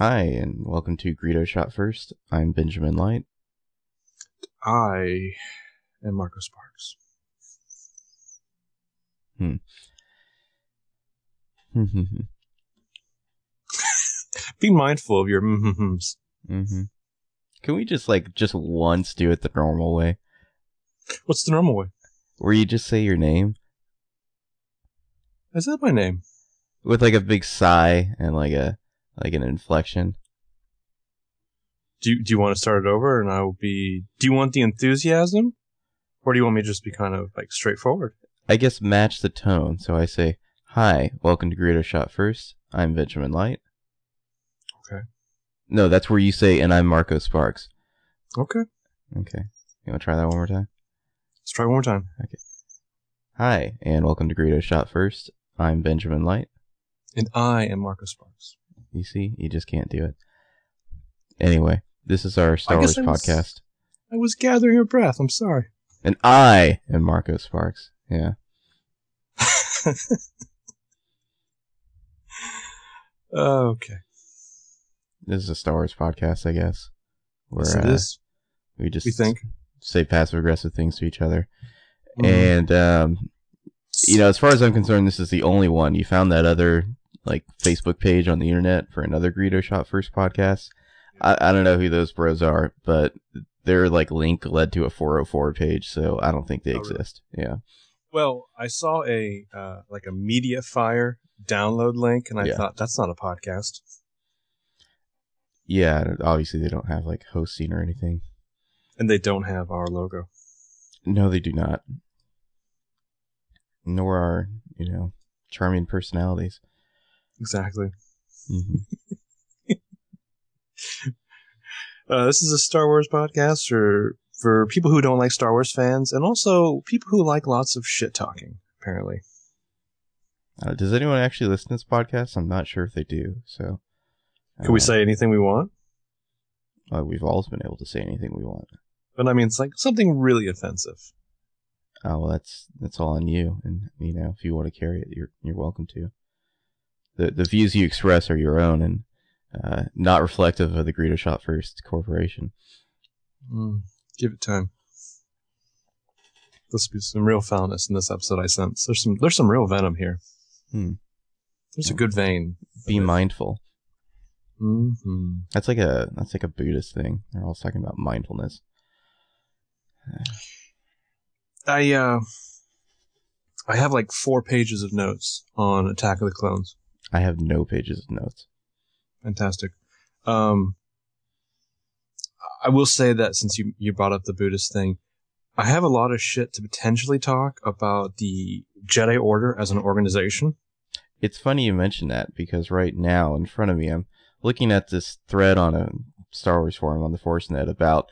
Hi, and welcome to Greedo Shot First. I'm Benjamin Light. I am Marco Sparks. Hmm. Be mindful of your mm-hms. hmm Can we just like just once do it the normal way, What's the normal way? where you just say your name Is that my name? with like a big sigh and like a like an inflection? Do you, do you want to start it over and I will be. Do you want the enthusiasm? Or do you want me to just be kind of like straightforward? I guess match the tone. So I say, "Hi, welcome to Greedo Shot First. I'm Benjamin Light." Okay. No, that's where you say, "And I'm Marco Sparks." Okay. Okay. You want to try that one more time? Let's try one more time. Okay. Hi, and welcome to Greedo Shot First. I'm Benjamin Light. And I am Marco Sparks. You see, you just can't do it. Anyway, this is our Star Wars I was- podcast, I was gathering a breath. I'm sorry. and I am Marco Sparks. Yeah, okay. this is a Star Wars podcast, I guess. Where Yes, it uh, is. we just We think. say passive aggressive things to each other, Mhm. and um, you know, as far as I'm concerned, this is the only one. You found that other like Facebook page on the internet for another Greedo Shot First podcast. I, I don't know who those bros are, but their like link led to a 404 page, so I don't think they Oh, really? exist. Yeah. Well, I saw a uh, like a media fire download link, and I Yeah. thought that's not a podcast. Yeah, obviously they don't have like hosting or anything. And they don't have our logo. No, they do not. Nor are, you know, charming personalities. Exactly. hmm Uh, this is a Star Wars podcast for for people who don't like Star Wars fans, and also people who like lots of shit talking. Apparently, Uh, does anyone actually listen to this podcast? I'm not sure if they do. So, can we uh, say anything we want? uh, we've always been able to say anything we want. But I mean, it's like something really offensive. Oh well, that's that's all on you, and you know if you want to carry it, you're you're welcome to. The the views you express are your own and uh, not reflective of the Greedo Shot First Corporation. Mm, give it time. There's be some real foulness in this episode. I sense there's some there's some real venom here. Hmm. There's a good vein. Be mindful. hmm That's like a that's like a Buddhist thing. They're always talking about mindfulness. I uh, I have like four pages of notes on Attack of the Clones. I have no pages of notes. Fantastic. Um, I will say that since you, you brought up the Buddhist thing, I have a lot of shit to potentially talk about the Jedi Order as an organization. It's funny you mention that because right now in front of me, I'm looking at this thread on a Star Wars forum on the ForceNet about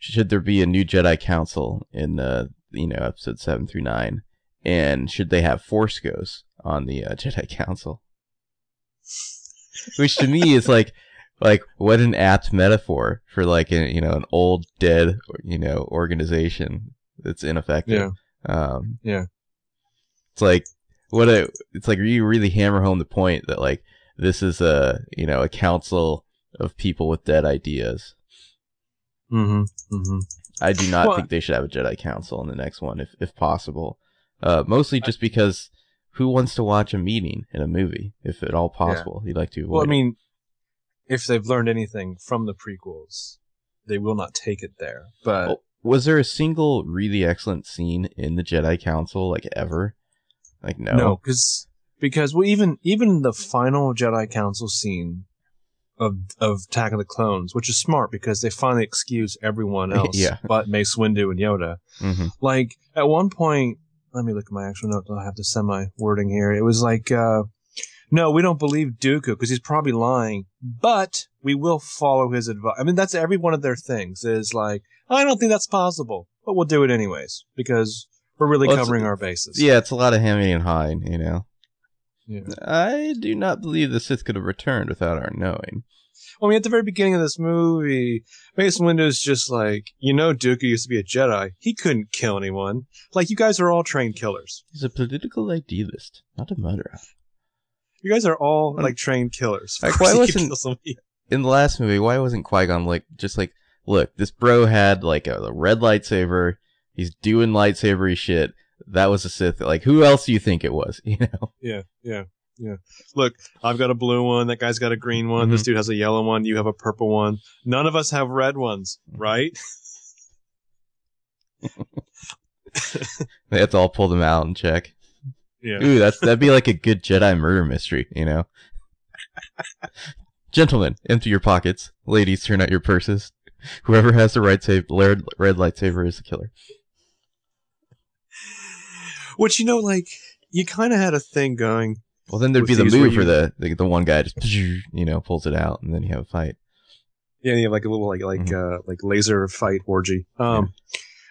should there be a new Jedi Council in uh, you know episode seven through nine, and should they have Force ghosts on the uh, Jedi Council? Which to me is like like what an apt metaphor for like a, you know an old dead you know organization that's ineffective. Um, Yeah. It's like what a. It's like you really hammer home the point that like this is a you know a council of people with dead ideas. Mm-hmm. Mm-hmm. I do not Well- think they should have a Jedi Council in the next one, if if possible. Uh, mostly just because who wants to watch a meeting in a movie, if at all possible? You'd like to avoid. Well, I mean, if they've learned anything from the prequels, they will not take it there. But Well, was there a single really excellent scene in the Jedi Council like ever? Like no. no, because because well, even even the final Jedi Council scene of of Attack of the Clones, which is smart because they finally excuse everyone else, Yeah. but Mace Windu and Yoda. hmm Like at one point, let me look at my actual note. I'll have to send my wording here. It was like, uh, no, we don't believe Dooku because he's probably lying, but we will follow his advice. I mean, that's every one of their things is like, I don't think that's possible, but we'll do it anyways because we're really Well, covering our bases. Yeah, it's a lot of hemming and hawing, you know. Yeah. I do not believe the Sith could have returned without our knowing. Well, I mean, at the very beginning of this movie, Mace Windu's just like, you know, Dooku used to be a Jedi. He couldn't kill anyone. Like, you guys are all trained killers. He's a political idealist, not a murderer. You guys are all like trained killers. Like, why wasn't- in the last movie, why wasn't Qui Gon like just like, look, this bro had like a, a red lightsaber. He's doing lightsabery shit. That was a Sith. Like, who else do you think it was? You know? Yeah, yeah, yeah. Look, I've got a blue one. That guy's got a green one. This mm-hmm. dude has a yellow one. You have a purple one. None of us have red ones, mm-hmm. right? They have to all pull them out and check. Yeah. Ooh, that's that'd be like a good Jedi murder mystery, you know. Gentlemen, empty your pockets. Ladies, turn out your purses. Whoever has the right saber, red, red lightsaber is the killer. Which you know, like you kind of had a thing going. Well, then there'd be the move you- the, the the one guy just you know pulls it out, and then you have a fight. Yeah, you have like a little like like Mm-hmm. uh like laser fight orgy. Um,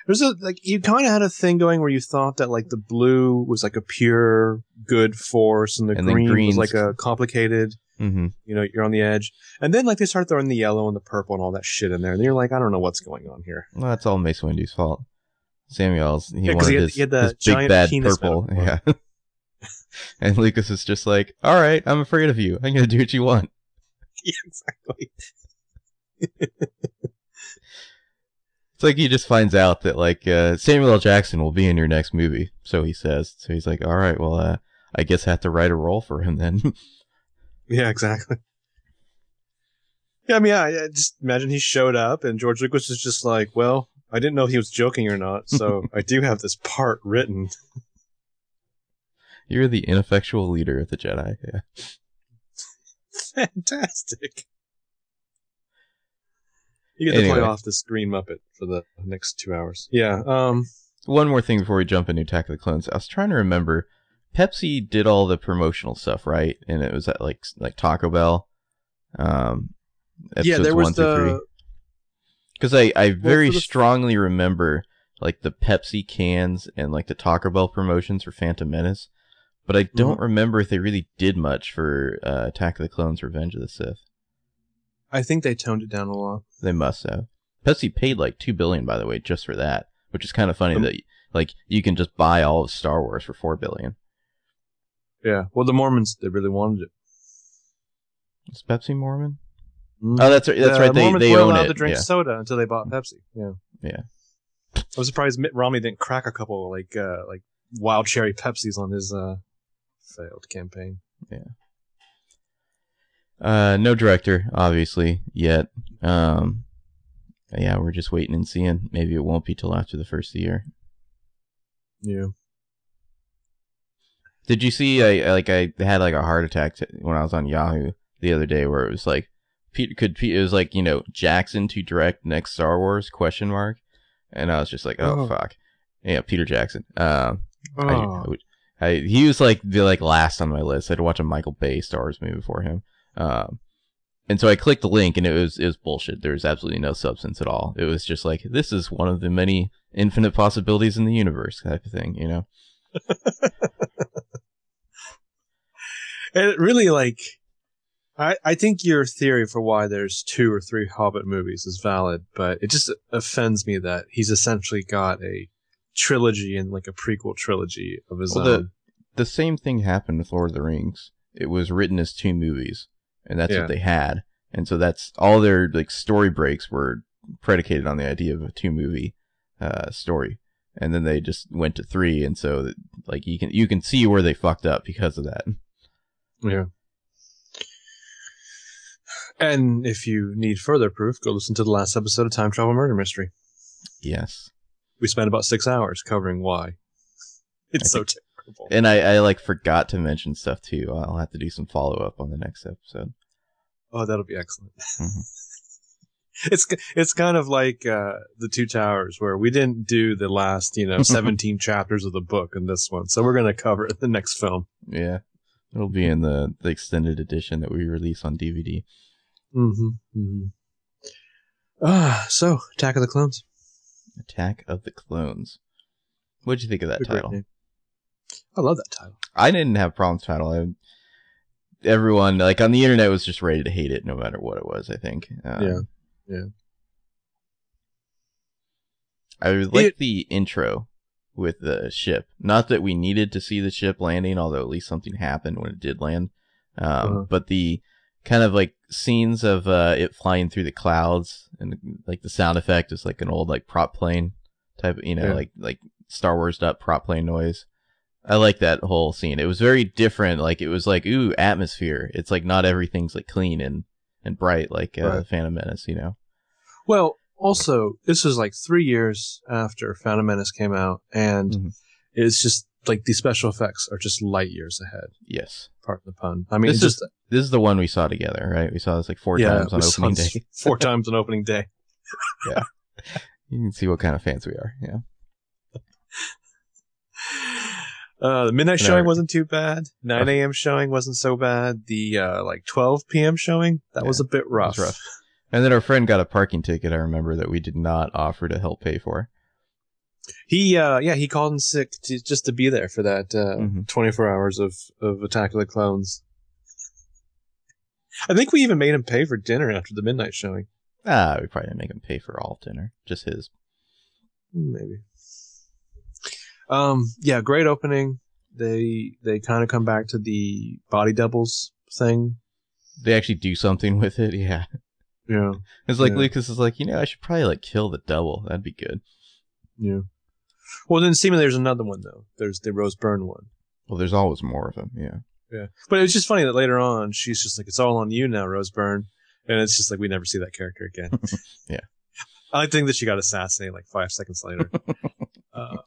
there's a like you kind of had a thing going where you thought that like the blue was like a pure good force, and the And green was like a complicated. hmm You know, you're on the edge, and then like they start throwing the yellow and the purple and all that shit in there, and you're like, I don't know what's going on here. Well, that's all Mace Windu's fault. Samuel's he Yeah, wanted he had- his, he had the his big bad purple. Yeah. and Lucas is just like, "All right, I'm afraid of you. I'm gonna do what you want." yeah, exactly. It's like he just finds out that like uh, Samuel L. Jackson will be in your next movie, so he says. So he's like, "All right, well, uh, I guess I have to write a role for him then." Yeah, exactly. Yeah, I mean, yeah, yeah, just imagine he showed up and George Lucas is just like, well, I didn't know if he was joking or not, so I do have this part written. You're the ineffectual leader of the Jedi. Yeah. Fantastic. You get to Anyway. play off this Green Muppet for the next two hours. Yeah. Um. One more thing before we jump into Attack of the Clones. I was trying to remember. Pepsi did all the promotional stuff, right? And it was at like like Taco Bell. Um, yeah, there was the. because I I very the- strongly remember like the Pepsi cans and like the Taco Bell promotions for Phantom Menace, but I don't Mm-hmm. remember if they really did much for uh, Attack of the Clones: Revenge of the Sith. I think they toned it down a lot. They must have. Pepsi paid like two billion, by the way, just for that, which is kind of funny Um, that like you can just buy all of Star Wars for four billion. Yeah. Well, the Mormons they really wanted it. Is Pepsi Mormon? Mhm. Oh, that's right. That's The right. They Mormons they were allowed it. to drink yeah. soda until they bought Pepsi. Yeah. Yeah. I was surprised Mitt Romney didn't crack a couple like uh like wild cherry Pepsis on his uh failed campaign. Yeah. Uh, no director, obviously yet. Um, yeah, we're just waiting and seeing. Maybe it won't be till after the first of the year. Yeah. Did you see? I I- like I had like a heart attack t- when I was on Yahoo the other day, where it was like, Pete could Pete, it was like you know Jackson to direct next Star Wars question mark, and I was just like, oh, Oh. fuck, yeah, Peter Jackson. Um, I, I Oh. would, I, he was like the like last on my list. I had to watch a Michael Bay Star Wars movie before him. Um, and so I clicked the link, and it was it was bullshit. There was absolutely no substance at all. It was just like this is one of the many infinite possibilities in the universe type of thing, you know. And it really like I, I think your theory for why there's two or three Hobbit movies is valid, but it just offends me that he's essentially got a trilogy and like a prequel trilogy of his Well, own. The same thing happened with Lord of the Rings. It was written as two movies, and that's Yeah. what they had. And so that's all their like story breaks were predicated on the idea of a two movie uh, story. And then they just went to three, and so that, like you can you can see where they fucked up because of that. Yeah. And if you need further proof, go listen to the last episode of Time Travel Murder Mystery. Yes, We spent about six hours covering why. It's so terrible. and I, I like forgot to mention stuff too. I'll have to do some follow up on the next episode. Oh, that'll be excellent. Mhm. It's it's kind of like uh, the Two Towers, where we didn't do the last you know seventeen chapters of the book in this one, so we're going to cover it the next film. Yeah, it'll be in the the extended edition that we release on DVD. Mm-hmm. mm-hmm. Ah, so Attack of the Clones. Attack of the Clones. What'd you think of that What a great title? name. I love that title. I didn't have problems title. I, everyone like on the internet was just ready to hate it no matter what it was. I think. Um, Yeah. Yeah. I like It- the intro with the ship. Not that we needed to see the ship landing, although at least something happened when it did land. Um, Uh-huh. But the kind of like scenes of uh, it flying through the clouds, and like the sound effect is like an old like prop plane type, you know, Yeah. like like Star Wars up prop plane noise. I like that whole scene. It was very different. Like it was like ooh atmosphere. It's like not everything's like clean and and bright like uh, Right. Phantom Menace. You know. Well, also, this was like three years after Phantom Menace came out, and Mhm. it's just like the special effects are just light years ahead. Yes. Pardon the pun. I mean, This it's just is This is the one we saw together, right? We saw this like four yeah, times on opening day. four times on opening day. Yeah. You can see what kind of fans we are. Yeah. Uh, the midnight showing wasn't too bad. 9 a.m. showing wasn't so bad. The uh, like 12 p.m. showing that Yeah, was a bit rough. rough. And then our friend got a parking ticket. I remember that we did not offer to help pay for. He uh, yeah, he called in sick to, just to be there for that uh, Mhm. 24 hours of of Attack of the Clones. I think we even made him pay for dinner after the midnight showing. Ah, we probably didn't make him pay for all dinner, just his. Maybe. Um. Yeah. Great opening. They they kind of come back to the body doubles thing. They actually do something with it. Yeah, Yeah. it's like Yeah. Lucas is like, you know, I should probably like kill the double. That'd be good. Yeah. Well, then seemingly there's another one though. There's the Rose Byrne one. Well, there's always more of them. Yeah. Yeah. But it's just funny that later on she's just like, "It's all on you now, Rose Byrne," and it's just like we never see that character again. Yeah. I think that she got assassinated like five seconds later. uh,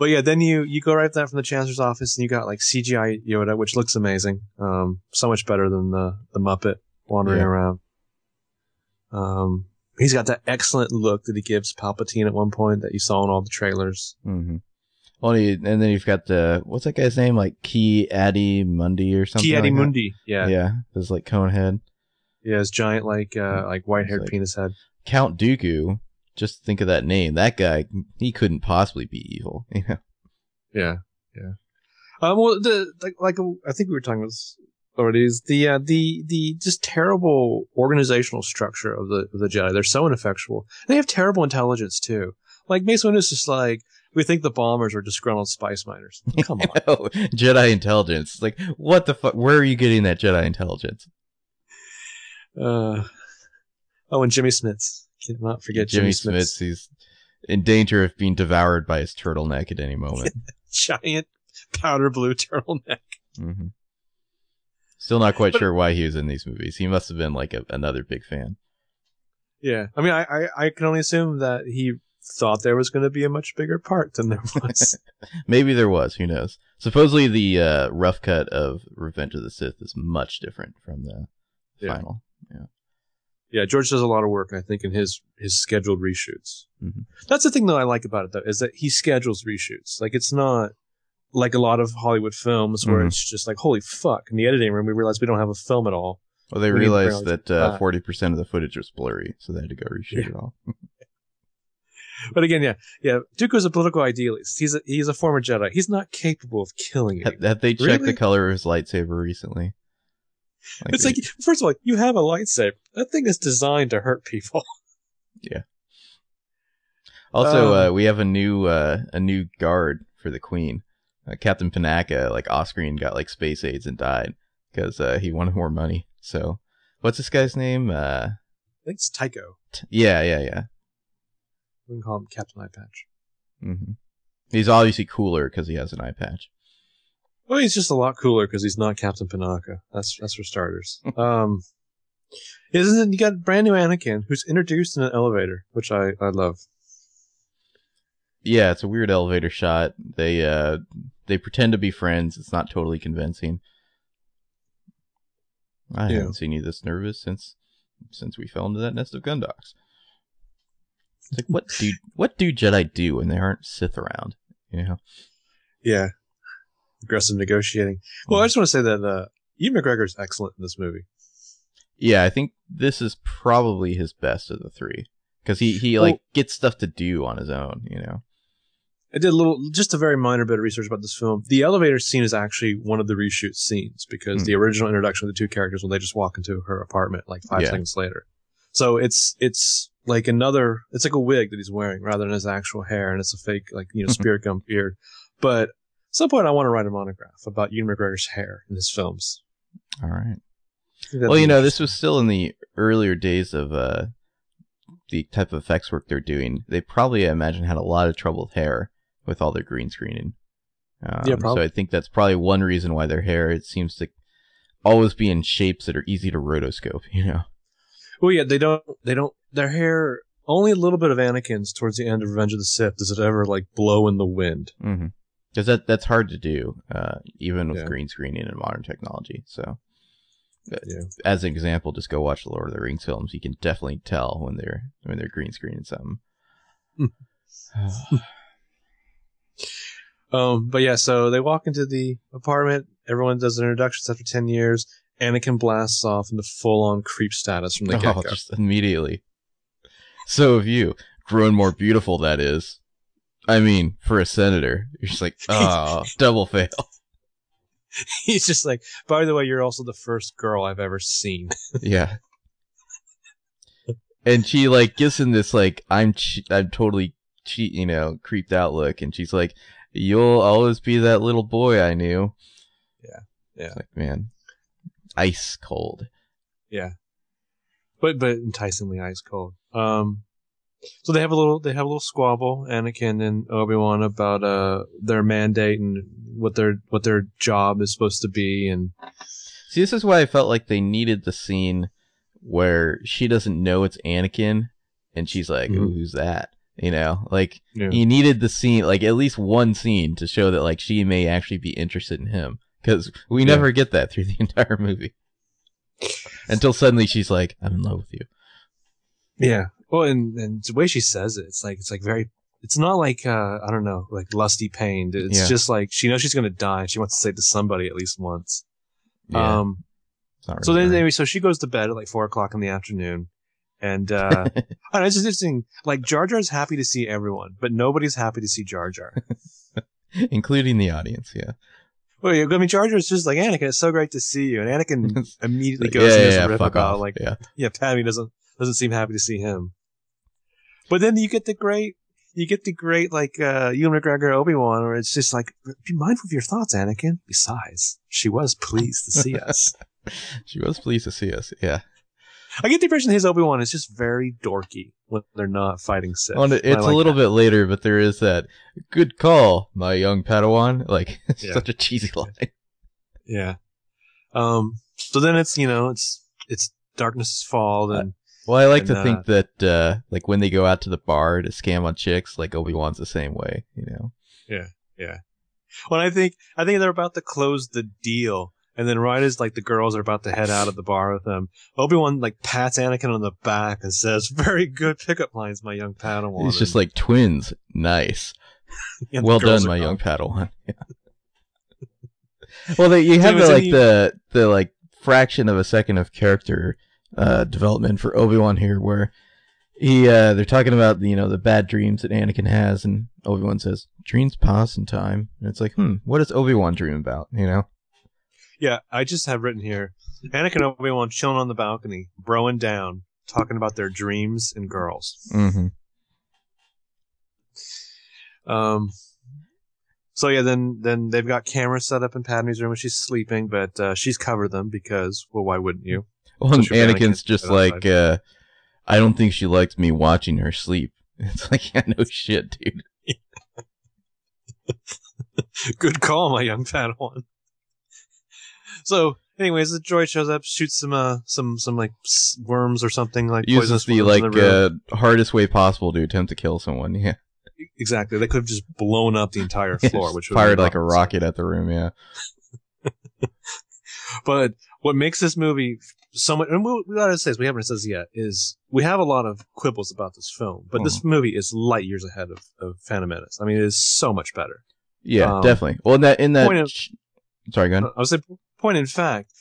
but yeah, then you you go right there from the chancellor's office, and you got like CGI Yoda, which looks amazing. Um, so much better than the the Muppet wandering Yeah. around. Um, he's got that excellent look that he gives Palpatine at one point that you saw in all the trailers. Mm-hmm. You, and then you've got the what's that guy's name? Like Ki-Adi Mundi or something. Ki-Adi like? Mundi, yeah, yeah, Yeah, his like cone head. Yeah, his giant like uh like white haired like- penis head. Count Dooku. Just think of that name. That guy, he couldn't possibly be evil. You know. Yeah, yeah. Um, well, the like, like I think we were talking about this already. Is the uh, the the just terrible organizational structure of the of the Jedi? They're so ineffectual. They have terrible intelligence too. Like Mace Windu is just like we think the bombers are disgruntled spice miners. Come on. Oh, Jedi intelligence. Like, what the fuck? Where are you getting that Jedi intelligence? Uh, oh, and Jimmy Smits. Cannot forget Jimmy, Jimmy. Smits. He's in danger of being devoured by his turtleneck at any moment. Giant powder blue turtleneck. hmm Still not quite But- sure why he was in these movies. He must have been like a, another big fan. Yeah, I mean, I, I I can only assume that he thought there was going to be a much bigger part than there was. Maybe there was. Who knows? Supposedly, the uh, rough cut of Revenge of the Sith is much different from the Yeah. final. Yeah, George does a lot of work, I think, in his his scheduled reshoots. Mhm. That's the thing that I like about it, though, is that he schedules reshoots. Like it's not like a lot of Hollywood films where Mhm. it's just like, holy fuck! In the editing room, we realize we don't have a film at all. Well, they We realized that uh, forty percent of the footage was blurry, so they had to go reshoot Yeah. it all. But again, yeah, yeah, Duke Dooku's a political idealist. He's a he's a former Jedi. He's not capable of killing Have, have they checked Really? the color of his lightsaber recently? It's like, first of all, you have a lightsaber. That thing is designed to hurt people. Yeah. Also, Um, uh, we have a new uh, a new guard for the Queen. Uh, Captain Panaka, like off screen, got like space aids and died because uh, he wanted more money. So, what's this guy's name? Uh, I think it's Tycho. t- yeah, yeah, yeah. We can call him Captain Eye Patch. Mm-hmm. He's obviously cooler because he has an eye patch. Well, he's just a lot cooler because he's not Captain Panaka. That's that's for starters. um, isn't it? You got brand new Anakin who's introduced in an elevator, which I I love. Yeah, it's a weird elevator shot. They uh they pretend to be friends. It's not totally convincing. I Yeah. haven't seen you this nervous since since we fell into that nest of gundarks. It's like what do what do Jedi do when they aren't Sith around? You know? Yeah, aggressive negotiating. Well, I just want to say that uh, Ewan McGregor is excellent in this movie. Yeah, I think this is probably his best of the three because he he like Well- gets stuff to do on his own. You know? I did a little, just a very minor bit of research about this film. The elevator scene is actually one of the reshoot scenes because Hmm. the original introduction of the two characters when they just walk into her apartment like five Yeah. seconds later. So it's it's like another, it's like a wig that he's wearing rather than his actual hair, and it's a fake like you know spirit gum beard. But some point, I want to write a monograph about Ewan McGregor's hair in his films. All right. Well, you know, this was still in the earlier days of uh, the type of effects work they're doing. They probably, I imagine, had a lot of trouble with hair with all their green screening. Um, Yeah, probably. So I think that's probably one reason why their hair it seems to always be in shapes that are easy to rotoscope. You know. Well, yeah, they don't. They don't. Their hair. Only a little bit of Anakin's towards the end of Revenge of the Sith does it ever like blow in the wind. Mm-hmm. Because that that's hard to do, uh, even with Yeah. green screening and modern technology. So, uh, Yeah. as an example, just go watch the Lord of the Rings films. You can definitely tell when they're when they're green screening something. Um, but yeah, so they walk into the apartment. Everyone does introductions after ten years. Anakin blasts off into full on creep status from the get oh, go. immediately. So have you grown more beautiful? That is, I mean, for a senator, you're just like, oh, double fail. He's just like, by the way, you're also the first girl I've ever seen. Yeah. And she like gives him this like I'm che- I'm totally cheat you know creeped out look, and she's like, "You'll always be that little boy I knew." Yeah. Yeah. It's like man, ice cold. Yeah. But but enticingly ice cold. Um so they have a little they have a little squabble, Anakin and Obi Wan about uh their mandate and what their what their job is supposed to be and See, this is why I felt like they needed the scene where she doesn't know it's Anakin, and she's like, Mhm. "Ooh, who's that?" You know, like yeah. you needed the scene, like at least one scene to show that like she may actually be interested in him, because we Yeah. never get that through the entire movie until suddenly she's like, "I'm in love with you." Yeah. Well and, and the way she says it, it's like it's like very it's not like uh I don't know, like lusty pain. It's Yeah. just like she knows she's gonna die and she wants to say it to somebody at least once. Yeah, Um it's not So really then, nice. anyway, so she goes to bed at like four o'clock in the afternoon, and uh, I don't know, it's just interesting. Like Jar Jar's happy to see everyone, but nobody's happy to see Jar Jar. including the audience. Yeah, well, yeah, I mean, Jar Jar's just like Anakin. It's so great to see you, and Anakin immediately goes yeah, into yeah, this yeah, rip fuck about off. like, yeah, yeah, Padme doesn't doesn't seem happy to see him. But then you get the great, you get the great like uh, Ewan McGregor Obi Wan, where it's just like, be mindful of your thoughts, Anakin. Besides, she was pleased to see us. she was pleased to see us. Yeah, I get the impression his Obi Wan is just very dorky when they're not fighting Sith. well, it's like a little that. bit later, but there is that good call, my young Padawan. Like, Yeah. such a cheesy line. Yeah. Um. So then it's you know it's it's darkness fallen and Well, I like And, to uh, think that, uh, like when they go out to the bar to scam on chicks, like Obi Wan's the same way, you know. when I think I think they're about to close the deal, and then right as like the girls are about to head out of the bar with them, Obi Wan like pats Anakin on the back and says, "Very good pickup lines, my young Padawan." He's just like twins, nice, the well done, my gone. young Padawan. Yeah. well, they, you have the, like the the like fraction of a second of character uh, development for Obi Wan here, where he uh, they're talking about you know the bad dreams that Anakin has, and Obi Wan says dreams pass in time, and it's like, hmm, what does Obi Wan dream about? You know. Yeah, I just have written here, Anakin and Obi Wan chilling on the balcony, broing down, talking about their dreams and girls. Mm-hmm. Um, so yeah, then then they've got cameras set up in Padme's room when she's sleeping, but uh, she's covered them because well, why wouldn't you? Well, So Anakin's just like, uh, I don't think she likes me watching her sleep. It's like, yeah, no shit, dude. Good call, my young Padawan. So, anyways, the droid shows up, shoots some uh some some like worms or something like Uses the like room. uh, hardest way possible to attempt to kill someone. Yeah, exactly. They could have just blown up the entire floor, which would fired like a rocket at the room. Yeah, But what makes this movie so much, and we, we gotta say this, we haven't said this yet, is we have a lot of quibbles about this film, but this movie is light years ahead of, of Phantom Menace. I mean, it is so much better. yeah, Um, definitely. Well, in that in that. point of- Sorry, go ahead. I was saying, point in fact,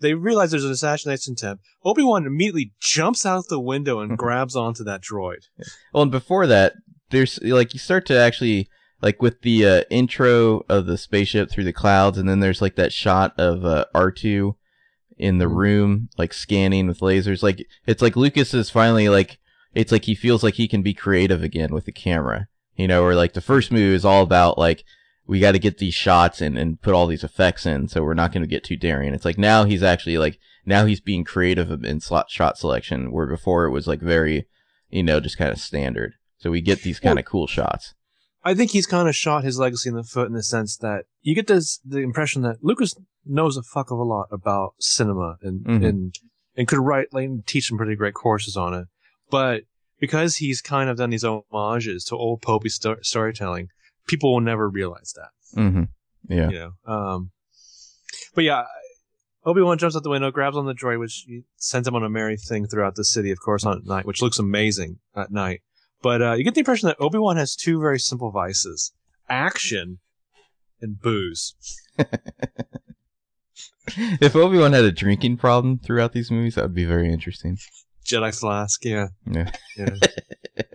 they realize there's an assassination attempt. Obi Wan immediately jumps out the window and grabs onto that droid. Well, and before that, there's like you start to actually like with the uh, intro of the spaceship through the clouds, and then there's like that shot of uh, R two in the Mhm. room, like scanning with lasers. Like it's like Lucas is finally like it's like he feels like he can be creative again with the camera. You know, or like the first movie is all about like we got to get these shots and and put all these effects in, so we're not going to get too daring. It's like now he's actually like now he's being creative in slot shot selection, where before it was like very, you know, just kind of standard. So we get these kind of cool shots. I think he's kind of shot his legacy in the foot in the sense that you get this the impression that Lucas knows a fuck of a lot about cinema and Mhm. and and could write like teach some pretty great courses on it, but because he's kind of done these homages to old popey sto- storytelling, people will never realize that. Mm-hmm. Yeah. You know, um, but yeah. Obi Wan jumps out the window, grabs on the droid, which sends him on a merry thing throughout the city, of course, on at night, which looks amazing at night. But uh, you get the impression that Obi Wan has two very simple vices: action and booze. if Obi Wan had a drinking problem throughout these movies, that would be very interesting. Jedi flask, yeah, Yeah. yeah.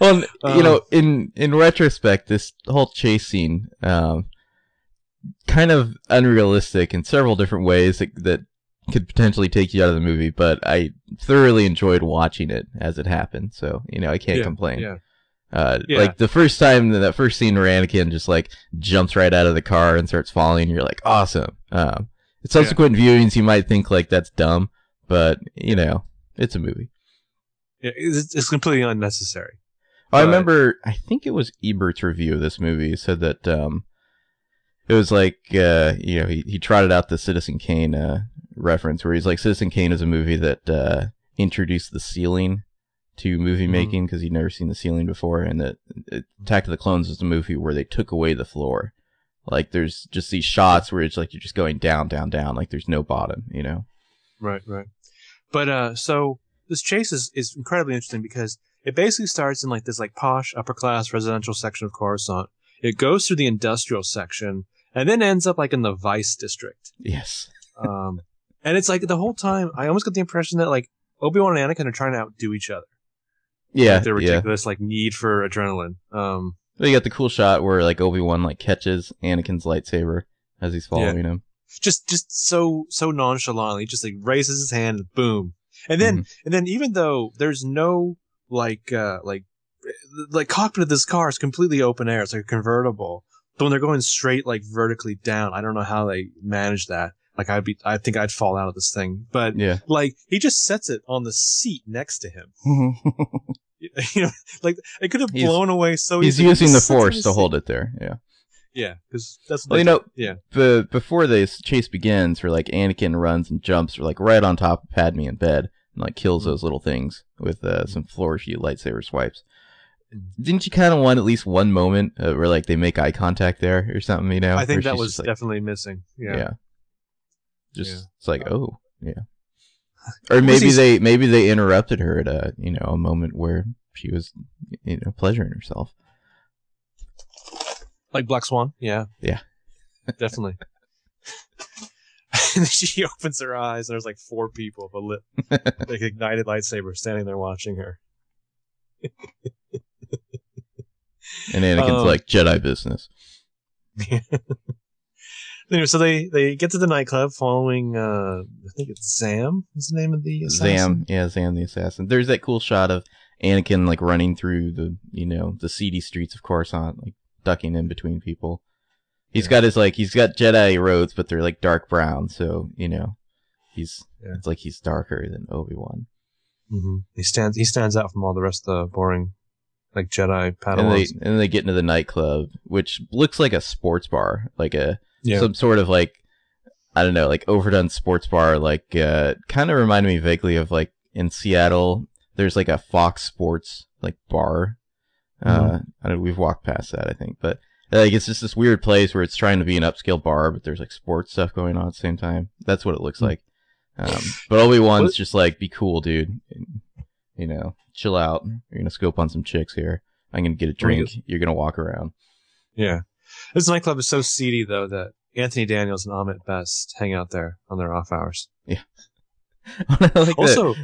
Well, you Um, know, in in retrospect, this whole chase scene, um, kind of unrealistic in several different ways that, that could potentially take you out of the movie. But I thoroughly enjoyed watching it as it happened. So you know, I can't Yeah, complain. yeah. Uh, Yeah. Like the first time that, that first scene where Anakin just like jumps right out of the car and starts falling, you're like, awesome. Um, subsequent viewings, you might think like that's dumb, but you know, it's a movie. yeah it's, it's completely unnecessary. I But- remember, I think it was Ebert's review of this movie said that um, it was like, uh, you know, he, he trotted out the Citizen Kane uh, reference where he's like, Citizen Kane is a movie that uh, introduced the ceiling to movie Mhm. making because he'd never seen the ceiling before, and that uh, Attack of the Clones is a movie where they took away the floor. Like, there's just these shots where it's like you're just going down, down, down, like there's no bottom, you know? Right, right. But uh, so this chase is, is incredibly interesting because it basically starts in like this like posh upper class residential section of Coruscant. It goes through the industrial section and then ends up like in the Vice district. Yes. Um, and it's like the whole time I almost got the impression that like Obi Wan and Anakin are trying to outdo each other. Yeah, like, their yeah. ridiculous like need for adrenaline. Um, Well, you got the cool shot where like Obi Wan like catches Anakin's lightsaber as he's following him. just just so so nonchalantly, just like raises his hand and boom. And then Mm-hmm. and then even though there's no like uh like like cockpit of this car is completely open air, it's like a convertible. But when they're going straight like vertically down, I don't know how they manage that. Like I'd be I think I'd fall out of this thing. But Yeah. like he just sets it on the seat next to him. you know, like it could have He's- blown away so He's easily. He using the just sets it on force to hold it there. Yeah. Yeah, because that's Well, you know, yeah. the before this chase begins, where like Anakin runs and jumps, or like right on top of Padme in bed, and like kills Mm-hmm. those little things with uh, some flourishy lightsaber swipes. Didn't you kind of want at least one moment uh, where like they make eye contact there or something? You know, I think that was just, like, definitely missing. yeah. Yeah. Just Yeah. it's like oh yeah, or maybe they maybe they interrupted her at a you know a moment where she was you know pleasuring herself. Like Black Swan? Yeah. Yeah. Definitely. and then she opens her eyes and there's like four people with a lit like ignited lightsaber standing there watching her. And Anakin's Um, like Jedi business. Anyway, so they, they get to the nightclub following uh I think it's Zam is the name of the assassin. Zam, yeah, Zam the assassin. There's that cool shot of Anakin like running through the you know the seedy streets of Coruscant, like ducking in between people. He's Yeah. got his like he's got Jedi robes, but they're like dark brown, so you know he's Yeah. it's like he's darker than Obi Wan. hmm He stands he stands out from all the rest of the boring like Jedi And they and they get into the nightclub, which looks like a sports bar, like a yeah. some sort of like I don't know, like overdone sports bar. Like uh, kind of reminded me vaguely of like in Seattle. There's like a Fox Sports like bar. Uh, I don't. We've walked past that, I think, but like it's just this weird place where it's trying to be an upscale bar, but there's like sports stuff going on at the same time. That's what it looks Hmm. like. Um, but Obi Wan's What- just like, be cool, dude. You know, chill out. You're gonna scope on some chicks here. I'm gonna get a drink. You're gonna walk around. Yeah. This nightclub is so seedy though that Anthony Daniels and Ahmed Best hang out there on their off hours. Yeah. like that. Also,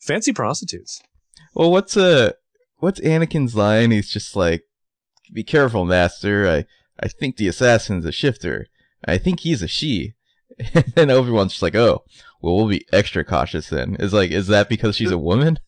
fancy prostitutes. Well, what's uh, what's Anakin's line? He's just like, "Be careful, Master. I I think the assassin's a shifter. I think he's a she." And then Obi Wan's just like, "Oh, well, we'll be extra cautious then." Is like, is that because she's a woman?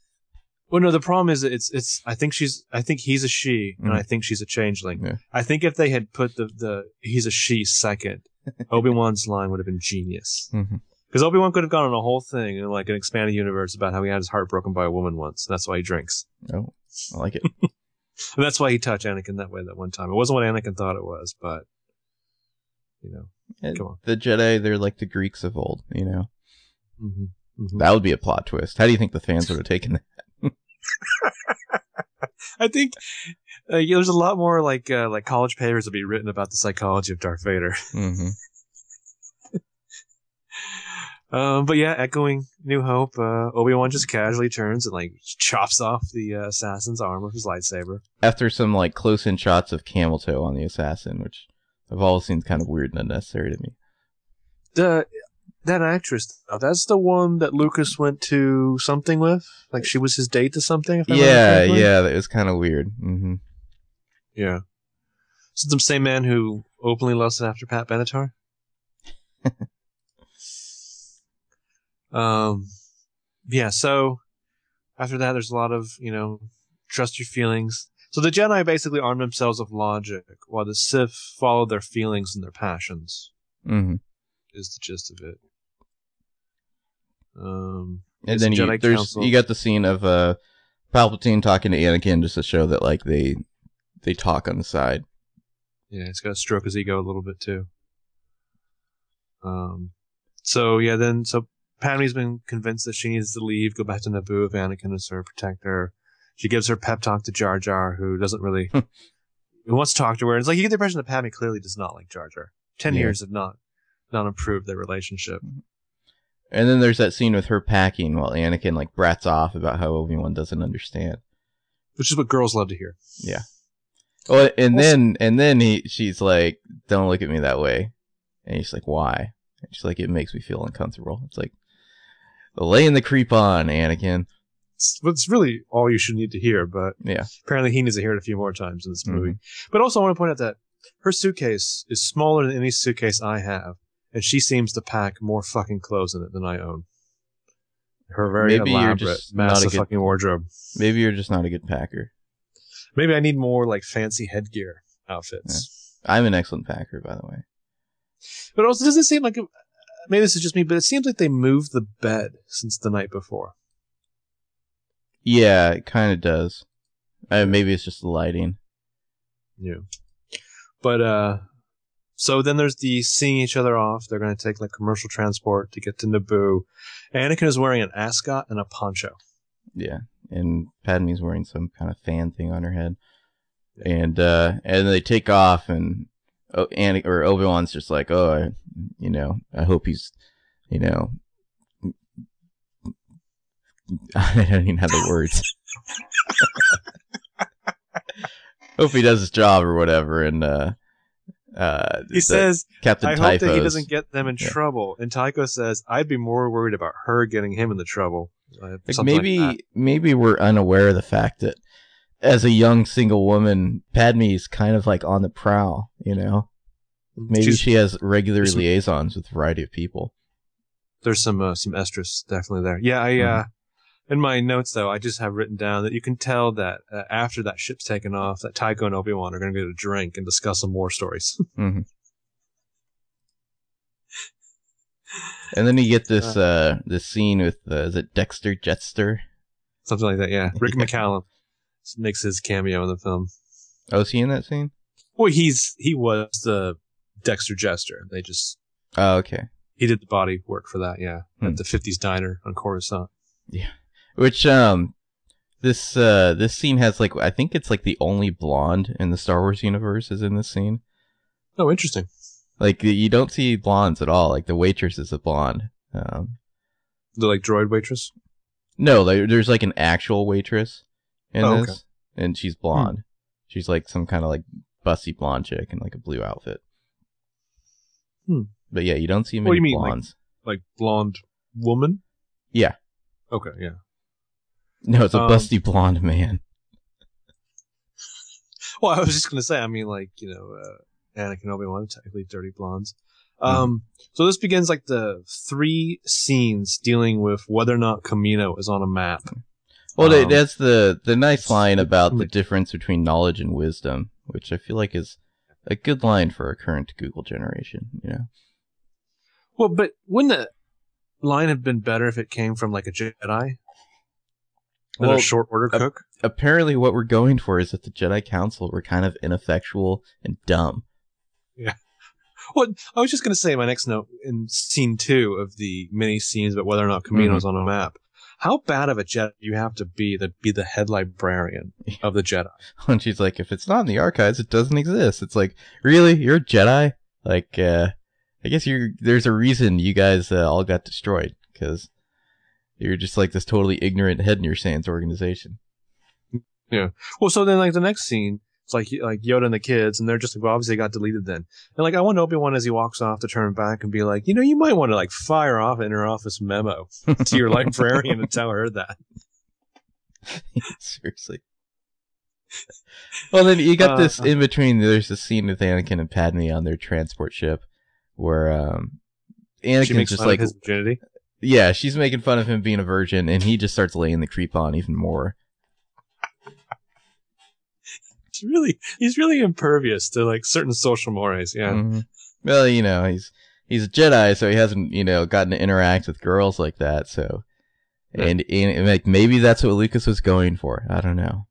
Well, no, the problem is it's it's. I think she's. I think he's a she, and. I think she's a changeling. Yeah. I think if they had put the the he's a she second, Obi Wan's line would have been genius. Mhm. Because Obi Wan could have gone on a whole thing in like an expanded universe about how he had his heart broken by a woman once. And that's why he drinks. Oh, I like it. And that's why he touched Anakin that way that one time. It wasn't what Anakin thought it was, but you know. And Come on. The Jedi, they're like the Greeks of old, you know? hmm That would be a plot twist. How do you think the fans would have taken that? I think uh, yeah, there's a lot more like uh, like college papers to be written about the psychology of Darth Vader. hmm Um, but yeah, echoing New Hope, uh, Obi Wan just casually turns and like chops off the uh, assassin's arm with his lightsaber. After some like close in shots of camel toe on the assassin, which have always seemed kind of weird and unnecessary to me. The that actress, though, that's the one that Lucas went to something with. Like she was his date to something. If I Yeah, yeah, that was kind of weird. hmm yeah. Is the same man who openly lusted after Pat Benatar? um, yeah. So after that, there's a lot of you know trust your feelings. So the Jedi basically arm themselves with logic, while the Sith follow their feelings and their passions. hmm Is the gist of it. Um, And then you, Jedi there's Council. you got the scene of uh, Palpatine talking to Anakin just to show that like they they talk on the side. Yeah, he's got to stroke his ego a little bit too. Um, so yeah, then so Padme's been convinced that she needs to leave, go back to Naboo if Anakin is her protector. She gives her pep talk to Jar Jar, who doesn't really who wants to talk to her. It's like you get the impression that Padme clearly does not like Jar Jar. Ten Yeah. years have not not improved their relationship. And then there's that scene with her packing while Anakin like brats off about how Obi Wan doesn't understand. Which is what girls love to hear. Yeah. Oh, and Also- then and then he she's like, "Don't look at me that way," and he's like, "Why?" And she's like, "It makes me feel uncomfortable." It's like laying the creep on, Anakin. It's, it's really all you should need to hear, but Yeah. apparently he needs to hear it a few more times in this movie. Mhm. But also, I want to point out that her suitcase is smaller than any suitcase I have, and she seems to pack more fucking clothes in it than I own. Her very Maybe elaborate, just not a massive good- fucking wardrobe. Maybe you're just not a good packer. Maybe I need more like fancy headgear outfits. I'm an excellent packer, by the way. But also, does it seem like maybe this is just me, but it seems like they moved the bed since the night before. Yeah, it kind of does. Uh, maybe it's just the lighting. Yeah. But uh so then there's the seeing each other off. They're gonna take like commercial transport to get to Naboo. Anakin is wearing an ascot and a poncho. Yeah, and Padme's wearing some kind of fan thing on her head, and uh, and they take off, and oh, Anakin or Obi Wan's just like, oh, I, you know, I hope he's, you know, I don't even have the words. hope he does his job or whatever, and uh, uh, He says, Captain I hope that he doesn't get them in Yeah. trouble. And Tycho says, I'd be more worried about her getting him in the trouble. Uh, Like maybe that. maybe we're unaware of the fact that as a young single woman, Padme is kind of like on the prowl, you know? Maybe She's- she has regular liaisons with a variety of people. there's some uh, some estrus definitely there. Yeah, I Mm-hmm. Uh in my notes though, I just have written down that you can tell that uh, after that ship's taken off, that Tycho and Obi Wan are going to get a drink and discuss some war stories. hmm And then you get this uh this scene with uh, is it Dexter Jettster? Something like that. Yeah, Rick McCallum makes his cameo in the film. Oh, is he in that scene? Well, he's he was the Dexter Jettster. They just Oh, okay. he did the body work for that. Yeah, Hmm. at the '50s diner on Coruscant. Which um this uh this scene has like I think it's like the only blonde in the Star Wars universe is in this scene. Oh, interesting. Like you don't see blondes at all. Like the waitress is a blonde. Um, The like droid waitress. no, like, there's like an actual waitress in Oh, this, okay. and she's blonde. She's like some kind of like bussy blonde chick in like a blue outfit. Hmm. But yeah, you don't see What many do you mean, like- blondes. Like blonde woman. Yeah. Okay. Yeah. No, it's a um, busty blonde man. Well, I was just gonna say. I mean, like you know, uh, Anakin Obi Wan technically dirty blondes. Mm-hmm. Um, so this begins like the three scenes dealing with whether or not Kamino is on a map. Well, um, that's the the nice line about the difference between knowledge and wisdom, which I feel like is a good line for our current Google generation. You know. Well, but wouldn't the line have been better if it came from like a Jedi? Well, a short order a- cook? Apparently, what we're going for is that the Jedi Council were kind of ineffectual and dumb. Yeah. Well, I was just going to say my next note in scene two of the mini scenes about whether or not Kamino's on a map. How bad of a Jedi you have to be to be the head librarian of the Jedi? And she's like, if it's not in the archives, it doesn't exist. It's like, really? You're a Jedi? Like, uh, I guess you're, there's a reason you guys uh, all got destroyed. Because you're just like this totally ignorant head in your Sans organization. Yeah. Well, so then like the next scene, it's like like Yoda and the kids, and they're just like, well, obviously got deleted then. And like I want Obi Wan as he walks off to turn back and be like, you know, you might want to like fire off an inner office memo to your librarian and tell her that. Seriously. Well, then you got this Uh, in between. There's this scene with Anakin and Padme on their transport ship where, um, Anakin's just like, his virginity. Yeah, she's making fun of him being a virgin, and he just starts laying the creep on even more. It's really he's really impervious to like certain social mores. Yeah. Mhm. Well, you know, he's he's a Jedi, so he hasn't, you know, gotten to interact with girls like that. So, and, and like maybe that's what Lucas was going for. I don't know.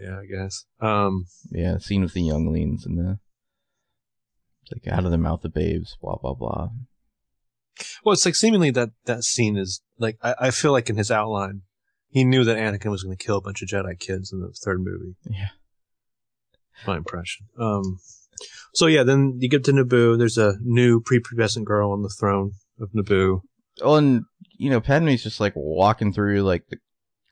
Yeah, I guess. Um, Yeah, scene with the younglings and the like out of the mouth of babes, blah blah blah. Well, it's like seemingly that that scene is like I, I feel like in his outline, he knew that Anakin was going to kill a bunch of Jedi kids in the third movie. Yeah. my impression. Um, so yeah, then you get to Naboo. There's a new prepubescent girl on the throne of Naboo. Oh, and you know, Padme's just like walking through like the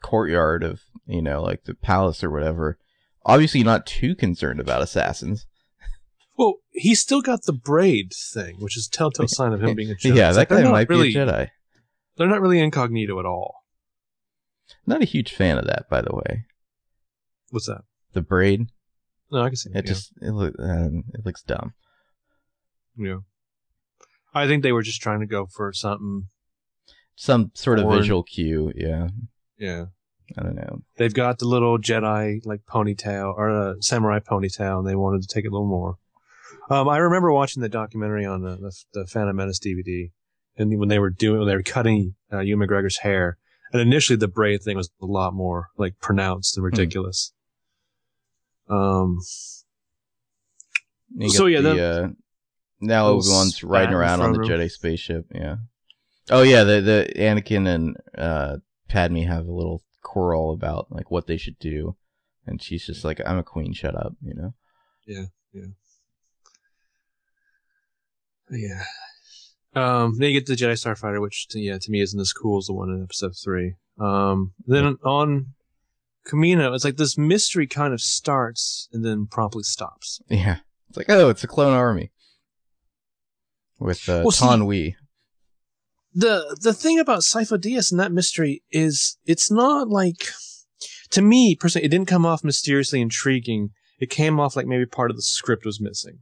courtyard of you know like the palace or whatever. Obviously, not too concerned about assassins. Well, he's still got the braid thing, which is a telltale sign of him being a Jedi. yeah, that guy not might really, be a Jedi. They're not really incognito at all. Not a huge fan of that, by the way. What's that? The braid, No, I can see it It yeah. just it, look, um, it looks dumb. yeah. I think they were just trying to go for something. Some sort of visual cue. Yeah, Yeah. I don't know. They've got the little Jedi like ponytail or a samurai ponytail, and they wanted to take it a little more. Um, I remember watching the documentary on the, the, the Phantom Menace DVD, and when they were doing, when they were cutting uh, Ewan McGregor's hair, and initially the braid thing was a lot more like pronounced and ridiculous. Um, So, yeah, the, then- uh, now Little Obi-Wan's riding around on the him. Jedi spaceship. Yeah. Oh yeah, the the Anakin and uh, Padme have a little quarrel about like what they should do, and she's just like, "I'm a queen, shut up," you know. Yeah, yeah. Um, then you get the Jedi Starfighter, which to, yeah, to me isn't as cool as the one in Episode Three. Um, then on Kamino, it's like this mystery kind of starts and then promptly stops. Yeah, it's like, oh, it's a clone army with uh, Well, Taun We. the the thing about Sifo Dyas and that mystery is it's not like to me personally it didn't come off mysteriously intriguing. It came off like maybe part of the script was missing.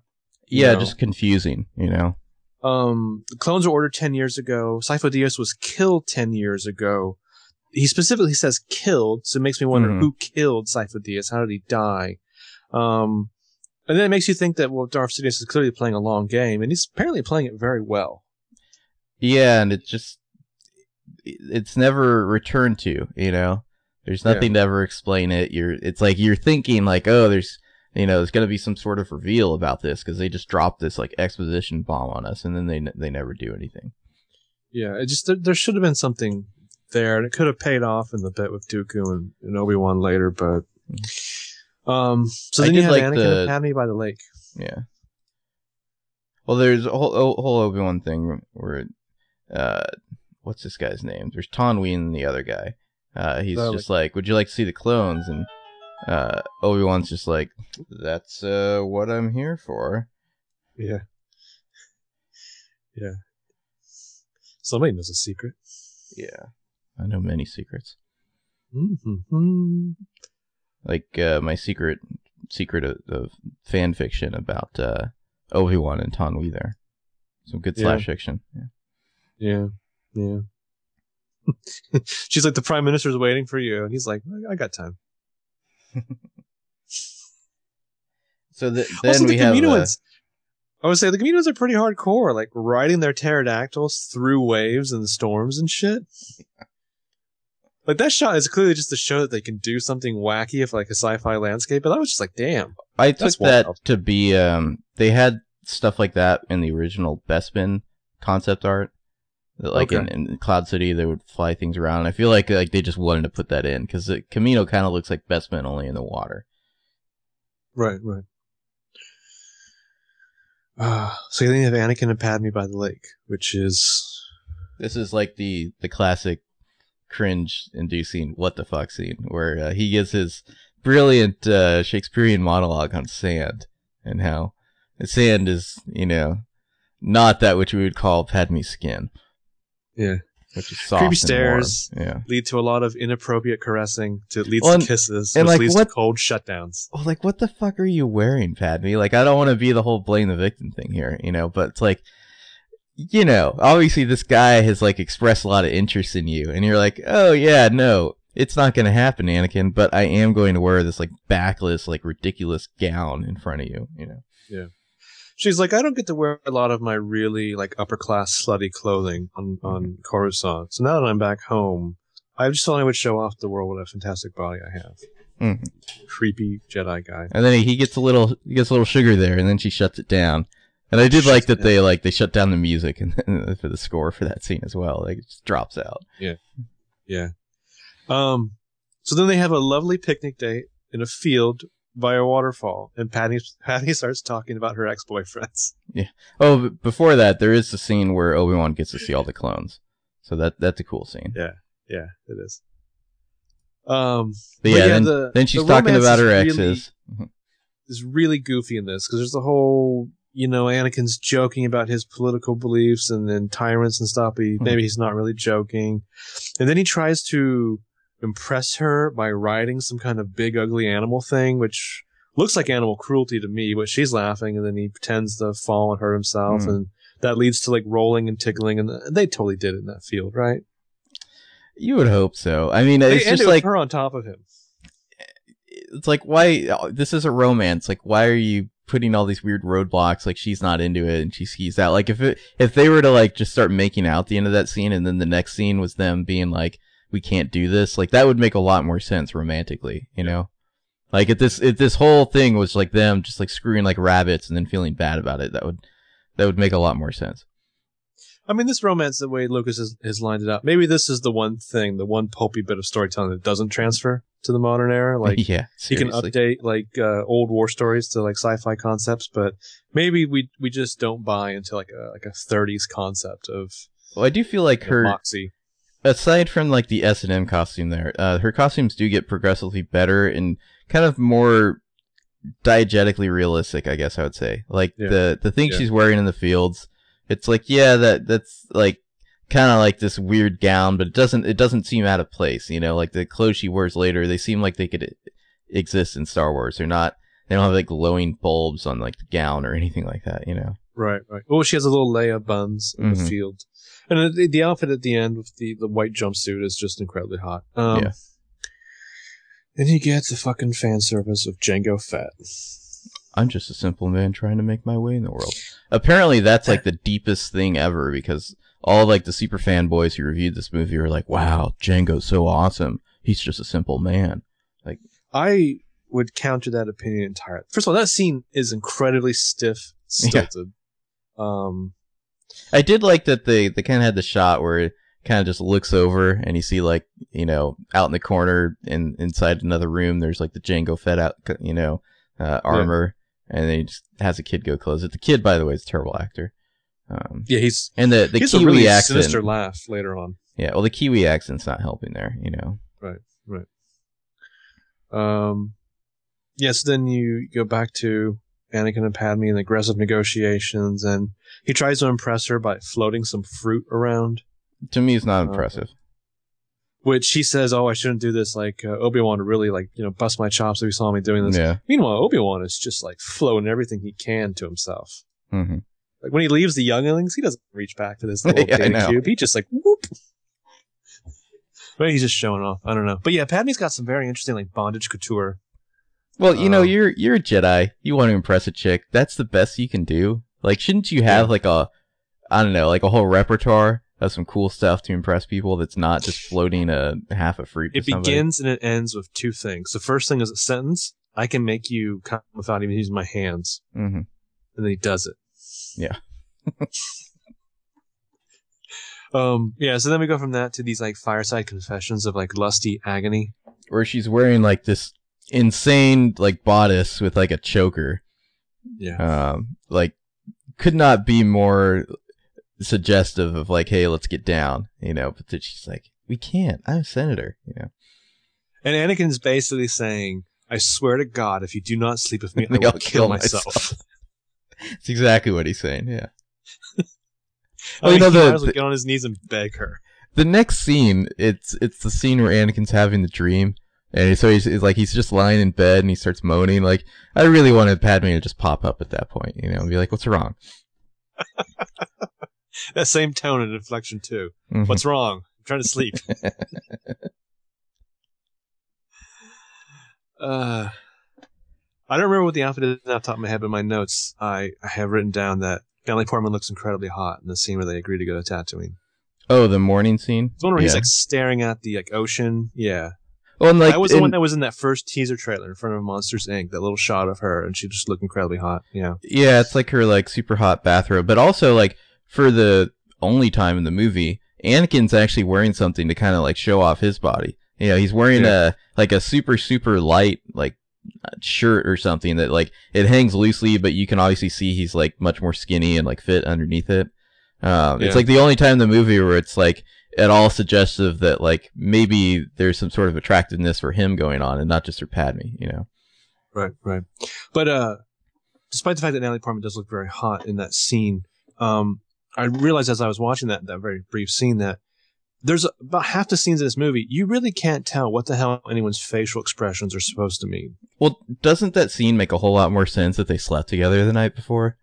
Yeah, No. just confusing, you know. Um, the clones were ordered ten years ago. Sifo Dyas was killed ten years ago. He specifically says killed, so it makes me wonder Mhm. who killed Sifo Dyas. How did he die? Um, and then it makes you think that well, Darth Sidious is clearly playing a long game, and he's apparently playing it very well. Yeah, and it just it's never returned to, you know. There's Yeah. nothing to ever explain it. You're it's like you're thinking like, oh, there's you know, there's going to be some sort of reveal about this because they just dropped this like exposition bomb on us and then they they never do anything. Yeah, it just there, there should have been something there, and it could have paid off in the bit with Dooku and, and Obi Wan later. But um, so I then you did have like Anakin the- and Padme by the lake. Yeah. Well, there's a whole, a whole Obi Wan thing where, uh, what's this guy's name? There's Taun We and the other guy. Uh, he's Oh, just like, would you like to see the clones? And uh, Obi Wan's just like, that's uh, what I'm here for. Yeah, yeah. Somebody knows a secret. Yeah, I know many secrets. Mm-hmm. Like uh, my secret secret of, of fan fiction about uh, Obi Wan and Taun We there. Some good Yeah. slash fiction. Yeah. Yeah, yeah. She's like, the prime minister's waiting for you, and he's like, I got time. So th- then also, we the have. Uh, I would say the Kaminoans are pretty hardcore, like riding their pterodactyls through waves and storms and shit. Like that shot is clearly just to show that they can do something wacky if like a sci-fi landscape. But I was just like, damn. I took that wild. to be um they had stuff like that in the original Bespin concept art. Like in, Okay. in Cloud City, they would fly things around. I feel like like they just wanted to put that in because Kamino kind of looks like Bespin only in the water. Right, right. Uh, so you have Anakin and Padme by the lake, which is This is like the the classic cringe-inducing what the fuck scene where uh, he gives his brilliant uh, Shakespearean monologue on sand and how sand is you know not that which we would call Padme's skin. Yeah which is soft Creepy and warm. stairs. Yeah. lead to a lot of inappropriate caressing. To leads Well, and- to kisses, and, which like, leads what- to cold shutdowns. Well, like, what the fuck are you wearing, Padme? Like, I don't want to be the whole blame the victim thing here, you know, but it's like, you know, obviously this guy has like expressed a lot of interest in you, and you're like, oh yeah, no, it's not going to happen, Anakin, but I am going to wear this like backless, like ridiculous gown in front of you, you know. She's like, I don't get to wear a lot of my really like upper class slutty clothing on Mm-hmm. on Coruscant. So now that I'm back home, I just thought I would show off the world what a fantastic body I have. Mhm. Creepy Jedi guy. And then he, he gets a little, he gets a little sugar there, and then she shuts it down. And I did Shuts like that they like they shut down the music and for the score for that scene as well. Like it just drops out. Yeah. Yeah. Um. So then they have a lovely picnic date in a field by a waterfall, and Patty Patty starts talking about her ex boyfriends. Yeah. Oh, before that, there is the scene where Obi Wan gets to see all the clones. So that that's a cool scene. Yeah. Yeah, it is. Um. But yeah, then, the- then she's the talking about her really- exes. is really goofy in this because there's the whole you know Anakin's joking about his political beliefs and then tyrants and stuff. But he, Mhm. maybe he's not really joking, and then he tries to impress her by riding some kind of big ugly animal thing, which looks like animal cruelty to me. But she's laughing, and then he pretends to fall and hurt himself, Mhm. and that leads to like rolling and tickling, and they totally did it in that field, right? You would hope so. I mean, it's ended just like her on top of him. it's like why this is a romance. Like why are you putting all these weird roadblocks? Like she's not into it and she skis out. Like if it if they were to like just start making out the end of that scene and then the next scene was them being like we can't do this. Like that would make a lot more sense romantically. You know. Like if this if this whole thing was like them just like screwing like rabbits and then feeling bad about it, that would that would make a lot more sense. I mean, this romance, the way Lucas has, has lined it up, maybe this is the one thing, the one pulpy bit of storytelling that doesn't transfer to the modern era. Like, yeah, he can update like uh, old war stories to like sci-fi concepts, but maybe we we just don't buy into like a like a 30s concept of, Well, I do feel like her moxie. Aside from like the S and M costume there, uh, her costumes do get progressively better and kind of more diegetically realistic. I guess I would say, like Yeah. the the thing Yeah. she's wearing in the fields. It's like yeah, that that's like kind of like this weird gown, but it doesn't it doesn't seem out of place. You know, like the clothes she wears later, they seem like they could exist in Star Wars. They're not. They don't have like glowing bulbs on like the gown or anything like that. You know. Right, right. Oh, she has a little Leia buns in the Mhm. field, and the, the outfit at the end with the the white jumpsuit is just incredibly hot. Um, Yeah. Then you get the fucking fan service of Jango Fett. I'm just a simple man trying to make my way in the world. Apparently, that's like the deepest thing ever because all like the super fanboys who reviewed this movie are like, "Wow, Jango's so awesome. He's just a simple man." Like, I would counter that opinion entirely. First of all, that scene is incredibly stiff, stilted. Yeah. stilted. Um, I did like that they they kind of had the shot where it kind of just looks over and you see like you know out in the corner in inside another room there's like the Jango Fett out you know uh, armor and then he just has a kid go close it. The kid, by the way, is a terrible actor. Um, yeah, he's and the the Kiwi a really accent. sinister laugh later on. Yeah, well, the Kiwi accent's not helping there. You know. Right. Right. Um, yes, then you go back to Anakin and Padme and aggressive negotiations, and he tries to impress her by floating some fruit around, To me, it's not Uh, impressive. which he says, "Oh, I shouldn't do this." Like uh, Obi Wan really like you know bust my chops if he saw me doing this. Yeah. Meanwhile, Obi Wan is just like floating everything he can to himself. hmm Like when he leaves the younglings, he doesn't reach back to this little Yeah, I data know. cube. He just like whoop. But he's just showing off. I don't know. But yeah, Padme's got some very interesting like bondage couture Well, you know, Um, you're you're a Jedi. You want to impress a chick. That's the best you can do. Like, shouldn't you have like a, I don't know, like a whole repertoire of some cool stuff to impress people that's not just floating a half a fruit. It begins and it ends with two things. The first thing is a sentence. I can make you come without even using my hands. hmm And then he does it. Yeah. um, yeah, so then we go from that to these like fireside confessions of like lusty agony. Where she's wearing like this insane like bodice with like a choker. Yeah. Um, like could not be more suggestive of like, hey, let's get down. You know, but then she's like, we can't. I'm a senator. You know. And Anakin's basically saying, I swear to God, if you do not sleep with me, I I'll kill kill myself. myself. It's exactly what he's saying. Yeah. I Well, mean, you know, he the- might as well the- get on his knees and beg her. the next scene, it's it's the scene where Anakin's having the dream, and so he's, he's like he's just lying in bed and he starts moaning. Like I really wanted Padme to just pop up at that point, you know, and be like, "What's wrong?" That same tone and inflection too. Mhm. What's wrong? I'm trying to sleep. uh, I don't remember what the outfit is off the top of my head, but in my notes I, I have written down that Natalie Portman looks incredibly hot in the scene where they agree to go to Tatooine. oh, the morning scene. It's one where he's like staring at the like ocean. Yeah, and like that was the in- one that was in that first teaser trailer in front of Monsters Inc. That little shot of her, and she just looked incredibly hot. Yeah, yeah, it's like her like super hot bathrobe, but also like for the only time in the movie, Anakin's actually wearing something to kind of like show off his body. You know, he's wearing a like a super super light like shirt or something that like it hangs loosely, but you can obviously see he's like much more skinny and like fit underneath it. Um, Yeah. It's like the only time in the movie where it's like at all suggestive that like maybe there's some sort of attractiveness for him going on and not just for Padme. You know. right, right. But uh, despite the fact that Natalie Portman does look very hot in that scene, um, I realized as I was watching that that very brief scene that there's about half the scenes in this movie you really can't tell what the hell anyone's facial expressions are supposed to mean. Well, doesn't that scene make a whole lot more sense that they slept together the night before?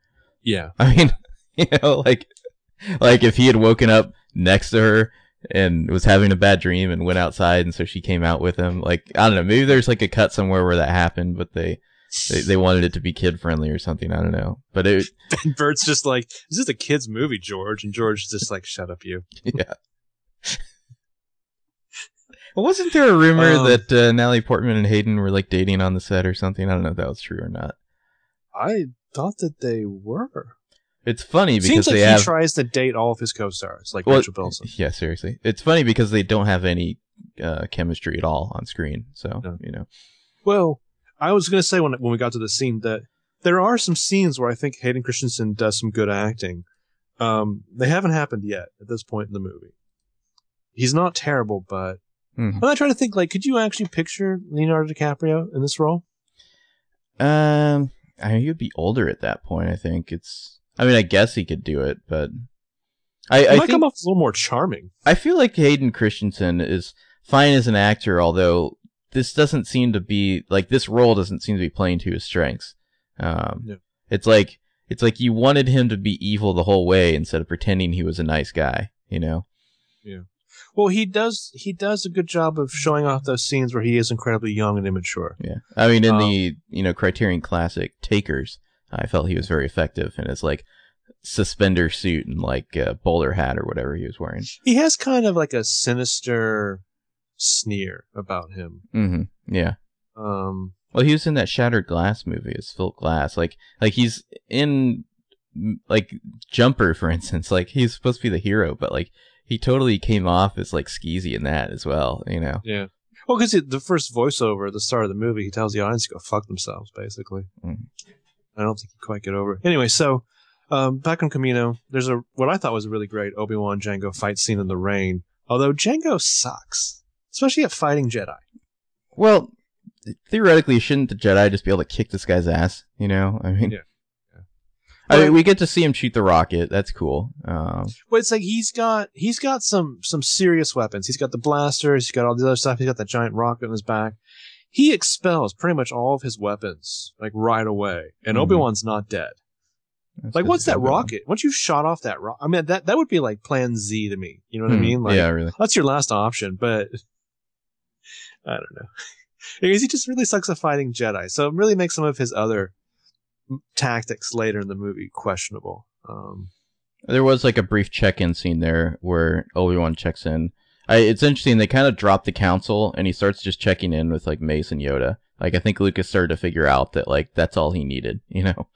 Yeah, I mean, you know, like, like if he had woken up next to her and was having a bad dream and went outside, and so she came out with him. Like, I don't know, maybe there's like a cut somewhere where that happened, but they they, they wanted it to be kid friendly or something. I don't know, but it, and Bert's just like, this "Is a kids' movie, George?" And George is just like, "Shut up, you." yeah. well, Wasn't there a rumor Um, that uh, Natalie Portman and Hayden were like dating on the set or something? I don't know if that was true or not. I thought that they were. It's funny because Seems like they he have tries to date all of his co-stars, like Well, Rachel Bilson. Yeah, seriously. It's funny because they don't have any uh, chemistry at all on screen. So, No. you know. Well, I was going to say when when we got to the scene that there are some scenes where I think Hayden Christensen does some good acting. Um, they haven't happened yet at this point in the movie. He's not terrible, but Mhm. I'm not trying to think. Like, could you actually picture Leonardo DiCaprio in this role? Um, I mean, he would be older at that point. I think it's. I mean, I guess he could do it, but I, I might think come off a little more charming. I feel like Hayden Christensen is fine as an actor, although this doesn't seem to be like this role doesn't seem to be playing to his strengths. Um, Yeah. it's like it's like you wanted him to be evil the whole way instead of pretending he was a nice guy. You know. Yeah. Well, he does. He does a good job of showing off those scenes where he is incredibly young and immature. Yeah, I mean, in Um, the you know Criterion Classic Takers, I felt he was very effective in his like suspender suit and like uh, bowler hat or whatever he was wearing. He has kind of like a sinister sneer about him. hmm Yeah. Um, Well, he was in that Shattered Glass movie as Phil Glass. Like, like he's in like Jumper, for instance. Like he's supposed to be the hero, but like he totally came off as like skeezy in that as well. You know. Yeah. Well, because the first voiceover at the start of the movie, he tells the audience to go fuck themselves, basically. Mm. I don't think he quite get over it. Anyway, so um, back on Kamino, there's a what I thought was a really great Obi Wan Jango fight scene in the rain. Although Jango sucks, especially at fighting Jedi. Well, theoretically, shouldn't the Jedi just be able to kick this guy's ass? You know. I mean. Yeah. Yeah. I mean, we get to see him shoot the rocket. That's cool. Um, But it's like he's got he's got some some serious weapons. He's got the blasters. He's got all the other stuff. He's got that giant rocket on his back. He expels pretty much all of his weapons like right away, and Mhm. Obi Wan's not dead. that's Like, what's that rocket? Once you've shot off that rocket, I mean, that that would be like Plan Z to me. You know what I Hmm. mean? Like, yeah, really. that's your last option. But I don't know. Because he just really sucks at fighting Jedi. So it really makes some of his other tactics later in the movie questionable. Um, There was like a brief check-in scene there where Obi Wan checks in. I, it's interesting. They kind of drop the council, and he starts just checking in with like Mace and Yoda. Like I think Lucas started to figure out that like that's all he needed. You know?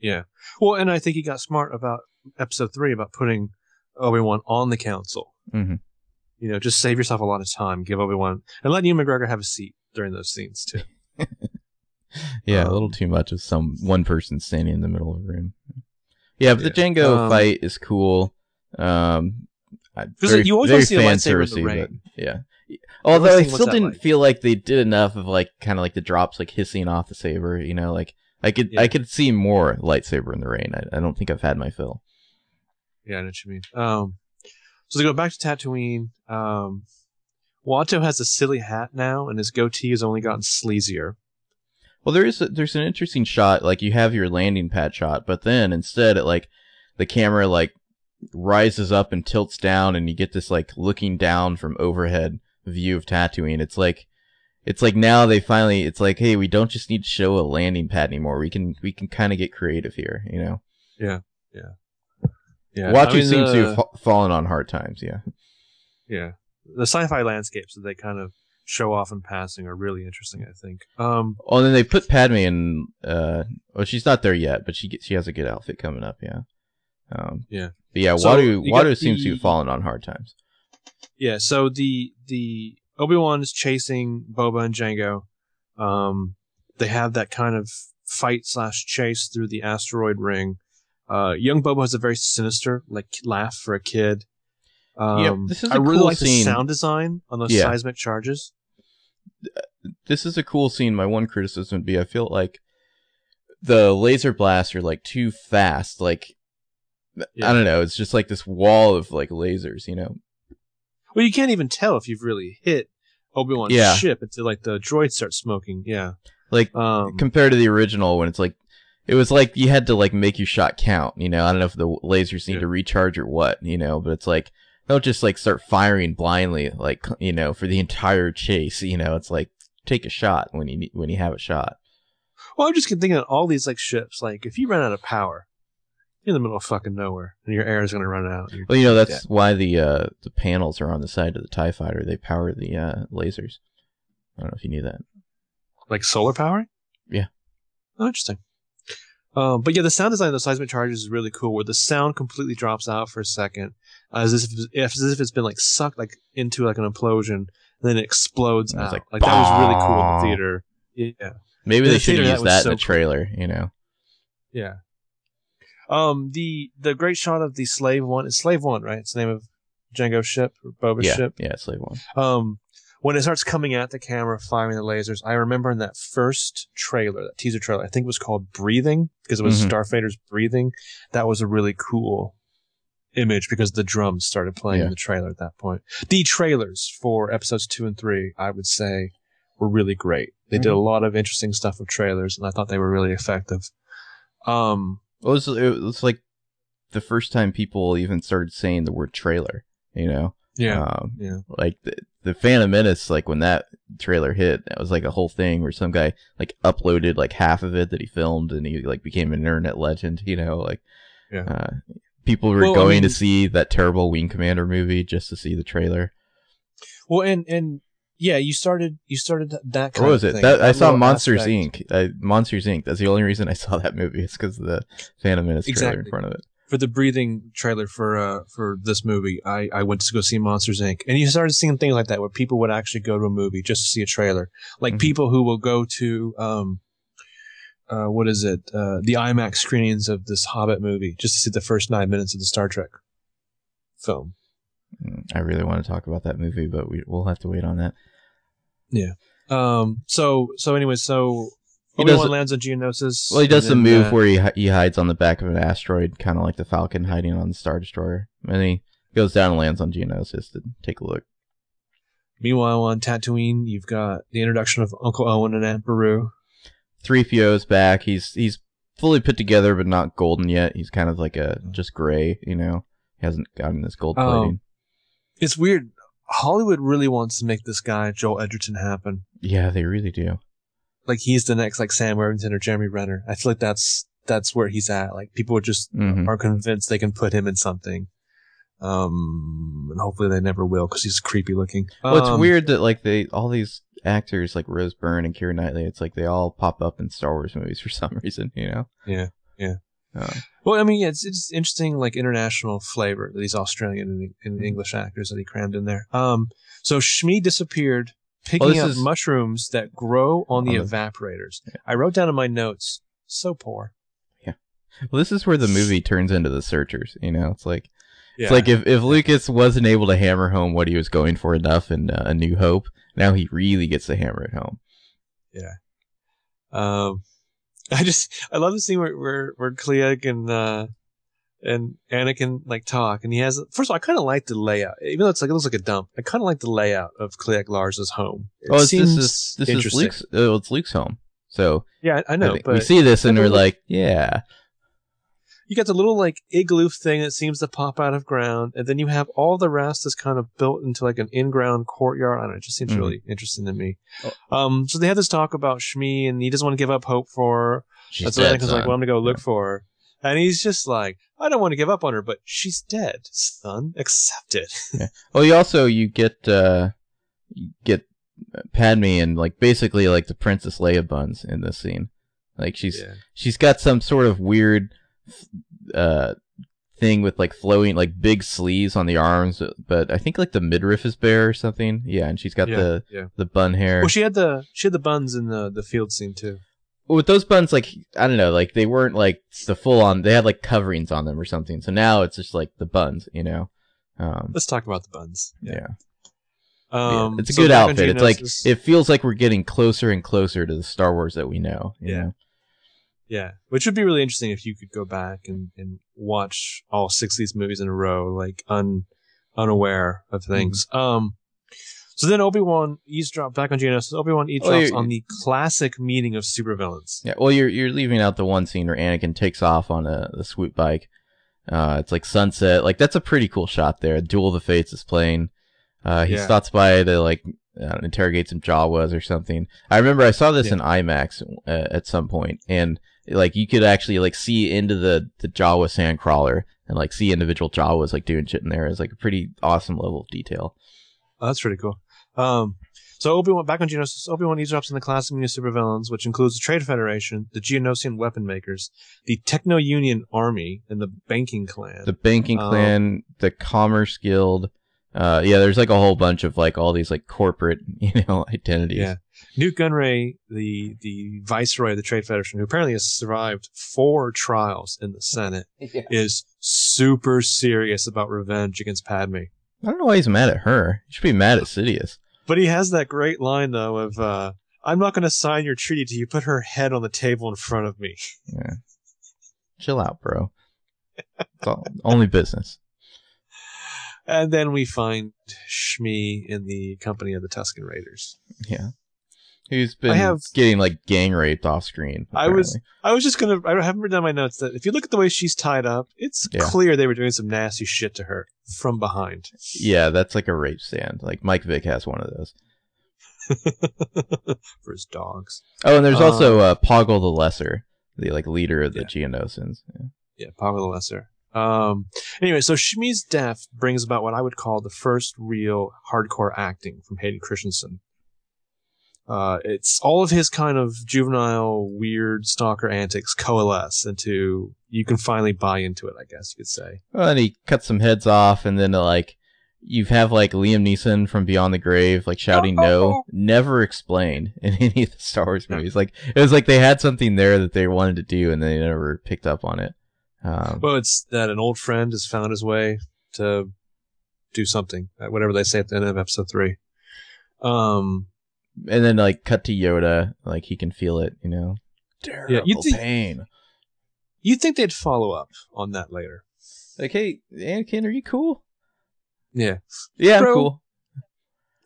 yeah. Well, and I think he got smart about episode three about putting Obi Wan on the council. hmm You know, just save yourself a lot of time. Give Obi Wan and let Ewan McGregor have a seat during those scenes too. Yeah, a little Um, too much of some one person standing in the middle of a room. Yeah, but the Jango Um, fight is cool. Um, very, you always wanna see a lightsaber in the rain. Yeah. Although I still didn't like. feel like they did enough of like kind of like the drops like hissing off the saber. You know, like I could Yeah. I could see more lightsaber in the rain. I, I don't think I've had my fill. Yeah, I know what you mean. Um, so to go back to Tatooine, um, Watto has a silly hat now, and his goatee has only gotten sleazier. Well, there is a, there's an interesting shot. Like you have your landing pad shot, but then instead it like the camera like rises up and tilts down, and you get this like looking down from overhead view of Tatooine. It's like it's like now they finally it's like hey we don't just need to show a landing pad anymore. We can we can kind of get creative here. You know, Yeah, Yeah. Yeah. Watch I you mean, seems to have fa- fallen on hard times. Yeah. yeah, the sci-fi landscapes that they kind of show off in passing are really interesting. I think. Um, Oh, and then they put Padme in. Uh, well, she's not there yet, but she get- she has a good outfit coming up. Yeah. Um, Yeah. But yeah, So, Watto Watto seems to the- have fallen on hard times. yeah, so the the Obi Wan is chasing Boba and Jango. Um, they have that kind of fight slash chase through the asteroid ring. Uh, young Boba has a very sinister like laugh for a kid. Um, this is I a really cool like scene. the sound design on those Yeah. seismic charges. This is a cool scene. My one criticism would be I feel like the laser blasts are like too fast. Like Yeah. I don't know. It's just like this wall of like lasers. You know. Well, you can't even tell if you've really hit Obi Wan's Yeah. ship until like the droids start smoking. Yeah. Like Um, compared to the original when it's like it was like you had to like make your shot count you know i don't know if the lasers need Yeah. to recharge or what you know but it's like don't just like start firing blindly like you know for the entire chase you know it's like take a shot when you when you have a shot well, I'm just thinking of all these like ships. Like, if you run out of power, you're in the middle of fucking nowhere, and your air is going to run out. Well you know that's Yeah. why the uh the panels are on the side of the tie fighter they power the uh lasers i don't know if you knew that like solar power. Yeah. Oh, interesting. Um, but yeah, the sound design of the seismic charges is really cool, where the sound completely drops out for a second, as if as if it's been like sucked like into like an implosion, and then it explodes And out. like, Like, that was really cool in the theater. Yeah, maybe In they the should have that used that so in the cool. trailer you know yeah. Um, the the great shot of the slave one is slave one, right? It's the name of Jango's ship or Boba's yeah ship. yeah slave one Um, when it starts coming at the camera, firing the lasers, I remember in that first trailer, that teaser trailer, I think it was called Breathing because it was Mhm. Starfighter's breathing. That was a really cool image because the drums started playing Yeah. in the trailer at that point. The trailers for episodes two and three, I would say, were really great. They did a Mm-hmm. lot of interesting stuff with trailers, and I thought they were really effective. Um, it was, it was like the first time people even started saying the word trailer, you know? yeah, Um, yeah. like the, the Phantom Menace, like when that trailer hit, that was like a whole thing where some guy like uploaded like half of it that he filmed and he like became an internet legend, you know? Like, Yeah. uh, people were Well, I going to see that terrible Wing Commander movie just to see the trailer. Well, and and yeah, you started you started that, What was it? That, I saw Monsters aspect. Inc. Uh, Monsters Inc. That's the only reason I saw that movie. It's because of the Phantom Menace trailer in front of it. for the breathing trailer for uh for this movie, I I went to go see Monsters Inc. And you started seeing things like that where people would actually go to a movie just to see a trailer, like Mhm. people who will go to um uh what is it uh the IMAX screenings of this Hobbit movie just to see the first nine minutes of the Star Trek film. Mm, I really want to talk about that movie, but we, we'll have to wait on that. Yeah. Um. So so anyway, so He Obi-Wan lands on Geonosis. Well, he does the move uh, where he he hides on the back of an asteroid, kind of like the Falcon hiding on the Star Destroyer, and he goes down and lands on Geonosis to take a look. Meanwhile, on Tatooine, you've got the introduction of Uncle Owen and Aunt Beru. Three PO's back. He's he's fully put together, but not golden yet. He's kind of like a just gray, you know. He hasn't gotten this gold Oh. plating. It's weird. Hollywood really wants to make this guy Joel Edgerton happen. Yeah, they really do. Like he's the next like Sam Worthington or Jeremy Renner. I feel like that's that's where he's at. Like people are just Mhm. are convinced they can put him in something. Um, and hopefully they never will because he's creepy looking. Well, it's Um, weird that like they all these actors like Rose Byrne and Keira Knightley, it's like they all pop up in Star Wars movies for some reason, you know? Yeah, yeah. Uh, Well, I mean, yeah, it's it's interesting, like international flavor these Australian and, and Mm-hmm. English actors that he crammed in there. Um, so Shmi disappeared, picking Oh, this up is- mushrooms that grow on the On the- evaporators. I wrote down in my notes, so poor. Yeah. Well, this is where the movie turns into the Searchers, you know? It's like Yeah. it's like if if Lucas wasn't able to hammer home what he was going for enough in uh, A New Hope, now he really gets to hammer it home. Yeah. Um, I just I love the scene where where where Cliegg and uh and Anakin like talk, and he has first of all I kind of like the layout, even though it's like it looks like a dump. I kind of like the layout of Cliegg Lars's home. It oh, it's, this is this is. Luke's. Oh, it's Luke's home. So Yeah, I I know, I think but we see this and we're Remember- like, yeah, you got the little like igloo thing that seems to pop out of ground, and then you have all the rest is kind of built into like an in-ground courtyard. I don't know. It just seems Mhm. really interesting to me. Oh. Um, so they had this talk about Shmi, and he doesn't want to give up hope for her. she's That's dead. Anakin's like, son. well, I'm gonna go look for her. And he's just like, I don't want to give up on her, but she's dead, son. Accept it. Oh, you also you get uh you get Padme and like basically like the Princess Leia buns in this scene. Like she's Yeah. she's got some sort of weird uh thing with like flowing like big sleeves on the arms, but I think like the midriff is bare or something. Yeah, and she's got yeah, the yeah. the bun hair. Well, she had the she had the buns in the the field scene too. with those buns, like I don't know, like they weren't like the full on. They had like coverings on them or something. So now it's just like the buns, you know. Um, Let's talk about the buns. yeah. Um, Yeah, it's a so good outfit. It's like it feels like we're getting closer and closer to the Star Wars that we know. you Yeah. know? Yeah, which would be really interesting if you could go back and, and watch all six of these movies in a row, like un unaware of things. Mm-hmm. Um, so then Obi Wan eavesdrops back on Geonosis. Obi Wan eavesdrops you're- on the classic meeting of supervillains. Yeah. Well, you're you're leaving out the one scene where Anakin takes off on a the swoop bike. Uh, it's like sunset. Like that's a pretty cool shot there. Duel of the Fates is playing. Uh, he Yeah. stops by to like uh, interrogate some Jawas or something. I remember I saw this Yeah. in IMAX uh, at some point, and like you could actually like see into the the Jawa sandcrawler and like see individual Jawas like doing shit in there is like a pretty awesome level of detail. Oh, that's pretty cool. Um, so Obi Wan back on Geonosis. Obi Wan eavesdrops on the classic meeting of supervillains, which includes the Trade Federation, the Geonosian weapon makers, the Techno Union Army, and the Banking Clan. the banking Um, clan, the commerce guild. Uh, yeah, there's like a whole bunch of like all these like corporate, you know, identities. Yeah. Nute Gunray, the the viceroy of the Trade Federation, who apparently has survived four trials in the Senate, is super serious about revenge against Padme. I don't know why he's mad at her. He should be mad at Sidious. But he has that great line though of uh, "I'm not going to sign your treaty till you put her head on the table in front of me." Yeah. Chill out, bro. It's all, only business. And then we find Shmi in the company of the Tusken Raiders. Yeah. Who's been I have- getting like gang raped off screen. I was- I was just gonna. I haven't written down my notes that if you look at the way she's tied up, it's Yeah. clear they were doing some nasty shit to her from behind. Yeah, that's like a rape stand. Like Mike Vick has one of those. for his dogs. Oh, and there's Uh, also uh, Poggle the Lesser, the like leader of the Yeah. Geonosians. Yeah. Yeah, Power the Lesser. Um, anyway, so Shmi's death brings about what I would call the first real hardcore acting from Hayden Christensen. Uh, it's all of his kind of juvenile, weird stalker antics coalesce into you can finally buy into it. I guess you could say. Well, and he cuts some heads off, and then uh, like you have like Liam Neeson from Beyond the Grave, like shouting no, never explained in any of the Star Wars movies. Like it was like they had something there that they wanted to do, and they never picked up on it. Um, Well, it's that an old friend has found his way to do something, uh, whatever they say at the end of episode three. Um, and then like cut to Yoda, like he can feel it, you know. Terrible you think- pain. you'd think they'd follow up on that later. Like, hey, Anakin, are you cool? Yeah. Yeah, I'm cool.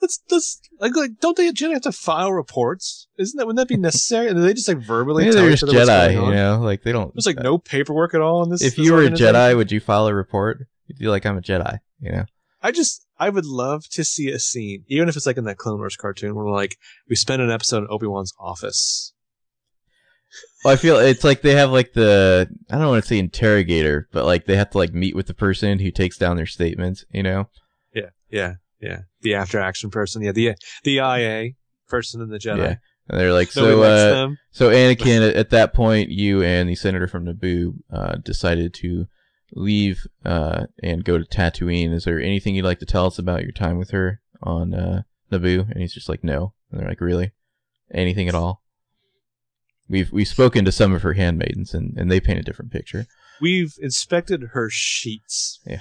Let's let's like like don't they Jedi have to file reports? Isn't that wouldn't that be necessary? And they just like verbally Maybe tell they're just Jedi, you know. Like they don't. There's like uh, no paperwork at all in this. If this you were a? Jedi, would you file a report? You'd be like, I'm a Jedi, you know. I just I would love to see a scene, even if it's like in that Clone Wars cartoon, where like we spend an episode in Obi Wan's office. Well, I feel it's like they have like the I don't want to say interrogator, but like they have to like meet with the person who takes down their statements. You know? Yeah, yeah, yeah. The after action person, yeah. The the IA person in the Jedi. Yeah. And they're like, so, likes uh, them. so Anakin, at, at that point, you and the senator from Naboo uh, decided to leave uh, and go to Tatooine. Is there anything you'd like to tell us about your time with her on uh, Naboo? And he's just like, no. And they're like, really? Anything at all? We've we've spoken to some of her handmaidens, and, and they paint a different picture. We've inspected her sheets. Yeah.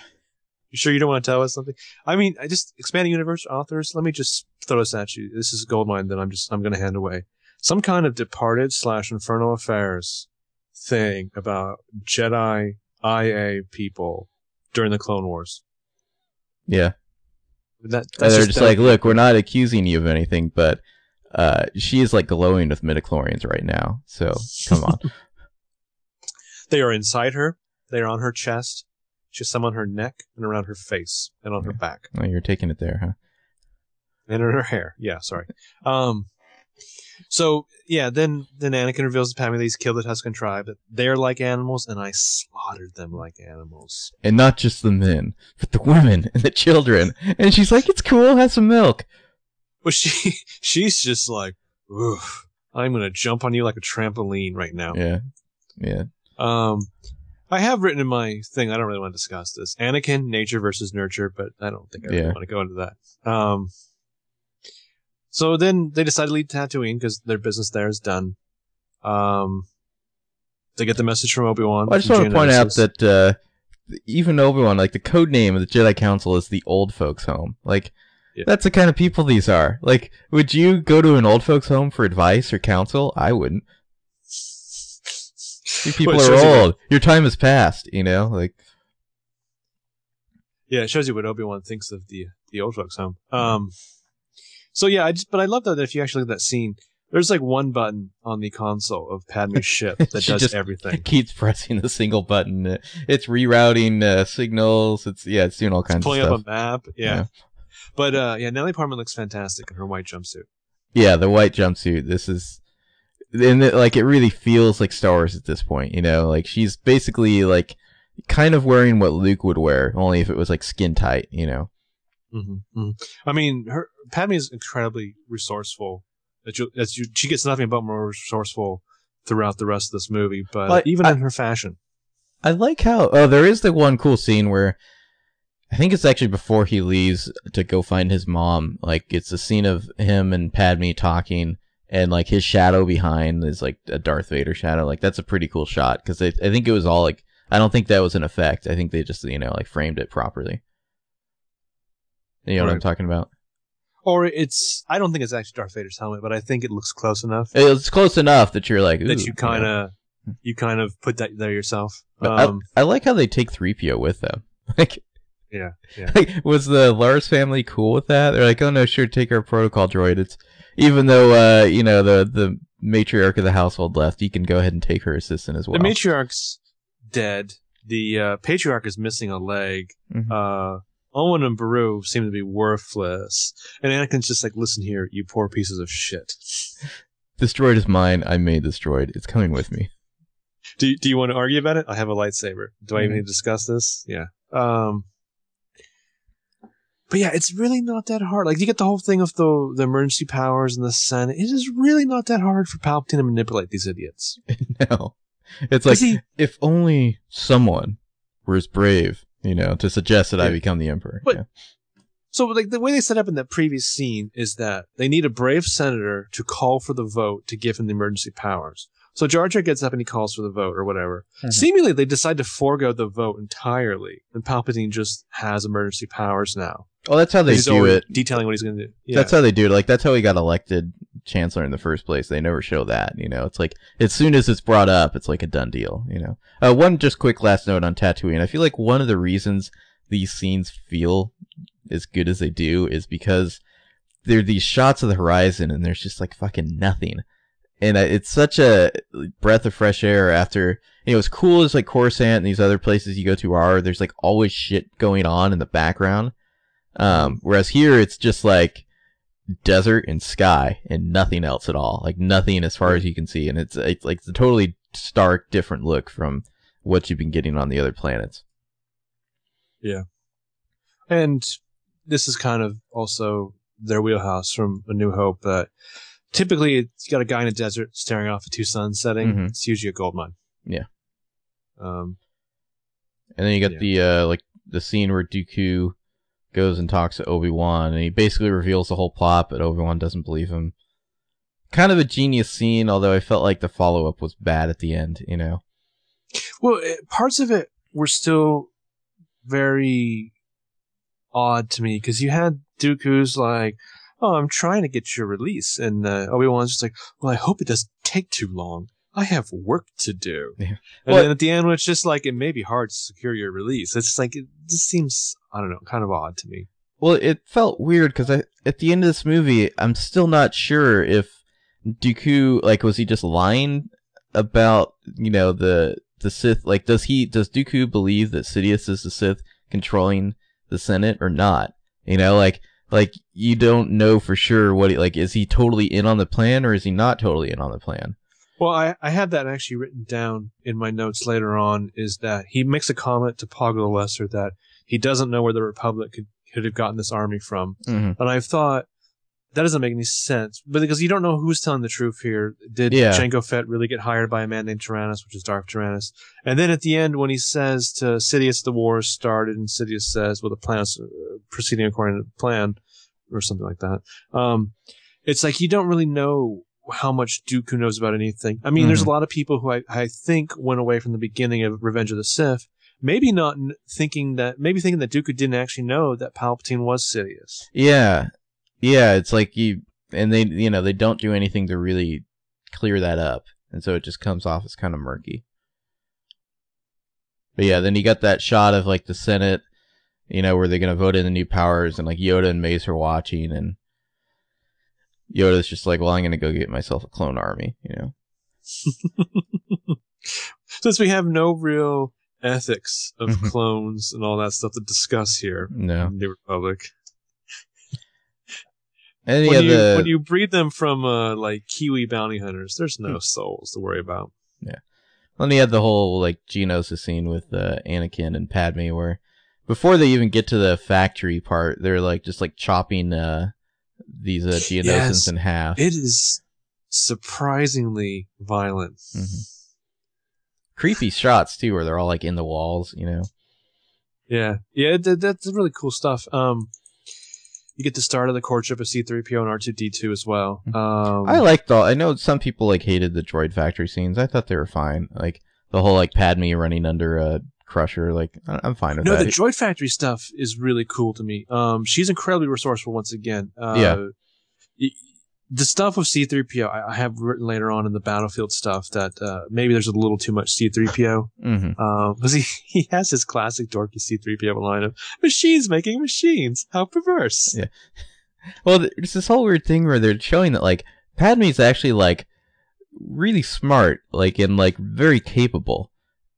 You sure you don't want to tell us something? I mean, I just expanding universe authors. Let me just throw this at you. This is a gold mine that I'm just I'm going to hand away. Some kind of departed slash infernal affairs thing about Jedi IA people during the Clone Wars. Yeah, That they're just, just like, look, we're not accusing you of anything, but uh, she is like glowing with midichlorians right now. So come on. they are inside her. They are on her chest. She has some on her neck and around her face and on her back. oh, you're taking it there, huh? and in her hair. Yeah, sorry. Um, so yeah, then then Anakin reveals to Padme that he's killed the Tusken tribe. That they're like animals, and I slaughtered them like animals. and not just the men, but the women and the children. And she's like, "It's cool, have some milk." But she she's just like, Oof, I'm gonna jump on you like a trampoline right now. Yeah, yeah. Um, I have written in my thing. I don't really want to discuss this. Anakin, nature versus nurture, but I don't think I really Yeah. want to go into that. Um, so then they decide to leave Tatooine because their business there is done. Um, they get the message from Obi Wan. Well, I just want to point out that uh, even Obi Wan, like the code name of the Jedi Council, is the Old Folks Home. Like, Yeah. that's the kind of people these are. Like, would you go to an old folks home for advice or counsel? I wouldn't. These people Well, are shows you old. Your time has passed. You know, like yeah, it shows you what Obi Wan thinks of the the old folks home. Um, so yeah, I just but I love though that if you actually look at that scene, there's like one button on the console of Padme's ship that does everything. keeps pressing the single button. It's rerouting uh, signals. It's yeah, it's doing all kinds pulling of stuff. Pulling up a map. Yeah. Yeah. But uh yeah, Natalie Portman looks fantastic in her white jumpsuit. Yeah, the white jumpsuit. This is, and it, like it really feels like Star Wars at this point. You know, like she's basically like kind of wearing what Luke would wear, only if it was like skin tight. You know. hmm I mean, her Padme is incredibly resourceful. That you, that you, she gets nothing but more resourceful throughout the rest of this movie, but Well, even I- in her fashion. I like how oh there is the one cool scene where I think it's actually before he leaves to go find his mom. Like it's a scene of him and Padme talking and like his shadow behind is like a Darth Vader shadow. Like that's a pretty cool shot because I think it was all like I don't think that was an effect. I think they just you know like framed it properly. You know what I'm talking about? Or it's I don't think it's actually Darth Vader's helmet, but I think it looks close enough It's close enough that you're like that you kind of you kind of put that there yourself. Um, I, I like how they take 3PO with them. Like yeah, yeah. Like, was the Lars family cool with that? They're like, oh no, sure, take our protocol droid. It's even though uh, you know the the matriarch of the household left, you can go ahead and take her assistant as well. The matriarch's dead. The uh, patriarch is missing a leg. Mhm. Uh, Owen and Beru seem to be worthless, and Anakin's just like, "Listen here, you poor pieces of shit. this droid is mine. I made this droid. It's coming with me. Do Do you want to argue about it? I have a lightsaber. Do I even Mhm. need to discuss this? Yeah. Um. But yeah, it's really not that hard. Like you get the whole thing of the the emergency powers and the Senate. It is really not that hard for Palpatine to manipulate these idiots. no, it's like he- if only someone were as brave, you know, to suggest that I become the emperor. But- Yeah. So, like the way they set up in that previous scene is that they need a brave senator to call for the vote to give him the emergency powers. So Jar Jar gets up and he calls for the vote or whatever. Mhm. Seemingly, they decide to forego the vote entirely, and Palpatine just has emergency powers now. well, that's how they He's do it. detailing what he's going to do. Yeah. That's how they do it. Like that's how he got elected chancellor in the first place. They never show that. You know, it's like as soon as it's brought up, it's like a done deal. You know. Uh, one just quick last note on Tatooine. I feel like one of the reasons these scenes feel as good as they do is because there are these shots of the horizon and there's just like fucking nothing. And uh, it's such a breath of fresh air after, you know, as cool as like Coruscant and these other places you go to are, there's like always shit going on in the background. Um, whereas here it's just like desert and sky and nothing else at all. Like nothing as far as you can see, and it's it's like it's a totally stark, different look from what you've been getting on the other planets. Yeah and this is kind of also their wheelhouse from A New Hope. That typically it's got a guy in a desert staring off at two suns setting. Mhm. It's usually a gold mine. Yeah. Um, And then you got the uh like the scene where Dooku goes and talks to Obi Wan, and he basically reveals the whole plot, but Obi Wan doesn't believe him. Kind of a genius scene, although I felt like the follow up was bad at the end. You know. well, it, parts of it were still very odd to me because you had Dooku's like, "Oh, I'm trying to get your release," and uh, Obi Wan's just like, "Well, I hope it doesn't take too long. I have work to do." Yeah. And Well- then at the end, it's just like it may be hard to secure your release. It's just like it just seems I don't know, kind of odd to me. Well, it felt weird because at the end of this movie, I'm still not sure if Dooku like was he just lying about you know the the Sith like does he does Dooku believe that Sidious is the Sith controlling the Senate or not? You know, like like you don't know for sure what he, like is he totally in on the plan or is he not totally in on the plan? Well, I, I had that actually written down in my notes later on. Is that he makes a comment to Poggle the Lesser that he doesn't know where the Republic could, could have gotten this army from, Mm-hmm. and I thought that doesn't make any sense. But because you don't know who's telling the truth here, did Yeah. Jango Fett really get hired by a man named Tyrannus, which is Darth Tyrannus? And then at the end, when he says to Sidious, "The war started," and Sidious says, "Well, the plan is uh, proceeding according to plan," or something like that. Um, it's like you don't really know how much Dooku knows about anything. I mean, there's a lot of people who I, I think went away from the beginning of Revenge of the Sith, maybe not thinking that, maybe thinking that Dooku didn't actually know that Palpatine was Sidious. Yeah, yeah. It's like you and they you know they don't do anything to really clear that up, and so it just comes off as kind of murky. But yeah, then you got that shot of like the Senate, you know, where they're gonna vote in the new powers, and like Yoda and Mace are watching, and Yoda's just like, "Well, I'm gonna go get myself a clone army," you know. Since we have no real ethics of Mhm. clones and all that stuff to discuss here No, in the Republic. Yeah, when, you, the when you breed them from uh, like Kiwi bounty hunters, there's no souls to worry about. Yeah. Then he had the whole like Geonosis scene with uh, Anakin and Padme, where before they even get to the factory part, they're like just like chopping uh, these uh, Yes. in half. It is surprisingly violent. Mhm. Creepy shots too, where they're all like in the walls, you know. Yeah, yeah, that, that's really cool stuff. Um, you get the start of the courtship of C-3PO and R2D2 as well. Um, I liked all. I know some people like hated the droid factory scenes. I thought they were fine. Like the whole like Padme running under a crusher. Like I- I'm fine with no, that. No, the droid factory stuff is really cool to me. Um, she's incredibly resourceful once again. Uh, Yeah. y- The stuff with C3PO, I I have written later on in the battlefield stuff that uh, maybe there's a little too much C3PO hmm because he, he has his classic dorky C3PO line of machines making machines. How perverse. Yeah. Well, th- there's this whole weird thing where they're showing that like Padme's actually like really smart, like and like very capable.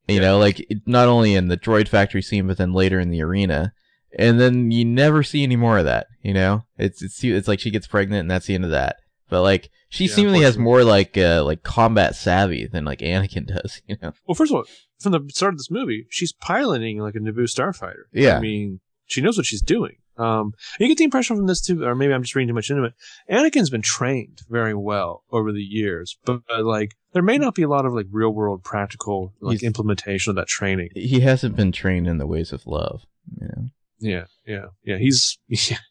You Yeah. know, like not only in the droid factory scene, but then later in the arena. And then you never see any more of that. You know, it's it's it's like she gets pregnant and that's the end of that. But like she Yeah, seemingly has more like uh, like combat savvy than like Anakin does. You know. Well, first of all, from the start of this movie, she's piloting like a Naboo starfighter. Yeah. I mean, she knows what she's doing. Um, you get the impression from this too, or maybe I'm just reading too much into it. Anakin's been trained very well over the years, but uh, like there may not be a lot of like real world practical like He's- implementation of that training. He hasn't been trained in the ways of love. You know. Yeah, yeah, yeah. He's yeah.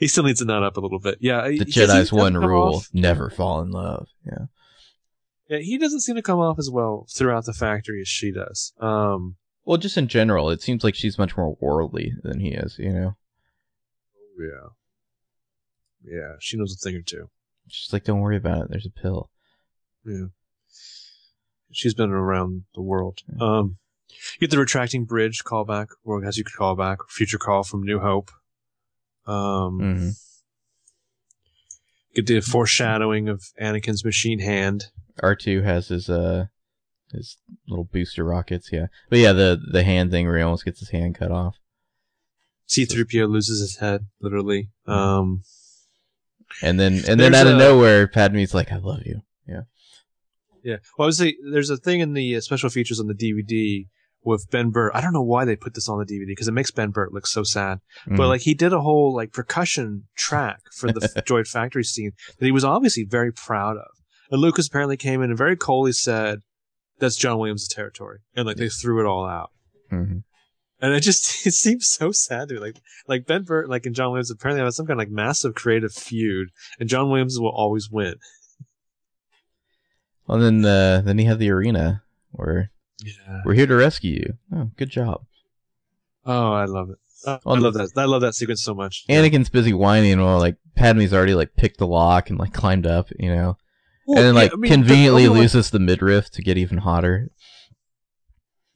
he still needs to nut up a little bit. Yeah, The Jedi's one rule: off- never fall in love. Yeah. Yeah, he doesn't seem to come off as well throughout the factory as she does. Um, Well, just in general, it seems like she's much more worldly than he is. You know, yeah, yeah. She knows a thing or two. she's like, "Don't worry about it. There's a pill." Yeah. She's been around the world. Um, you get the retracting bridge callback, or as you could call back, future call from New Hope. Um, hmm get the foreshadowing of Anakin's machine hand. R two has his uh his little booster rockets. Yeah, but yeah, the the hand thing where he almost gets his hand cut off. C-3PO loses his head, literally. Um, And then and then There's out of a- nowhere, Padme's like, "I love you." yeah. Well, I was say there's a thing in the uh, special features on the DVD with Ben Burtt. I don't know why they put this on the DVD because it makes Ben Burtt look so sad. But Mhm. like he did a whole like percussion track for the Droid Factory scene that he was obviously very proud of. And Lucas apparently came in and very coldly said, "That's John Williams' territory," and like they threw it all out. Mhm. And it just it seems so sad to me. Like like Ben Burtt like and John Williams apparently have some kind of like massive creative feud, and John Williams will always win. Well, then uh, then he had the arena where Yeah. we're here to rescue you. Oh, good job. Oh, I love it. Oh, Well, I love that. I love that sequence so much. Anakin's busy whining while like Padme's already like picked the lock and like climbed up, you know, Well, and then yeah, like I mean, conveniently the- loses the midriff to get even hotter.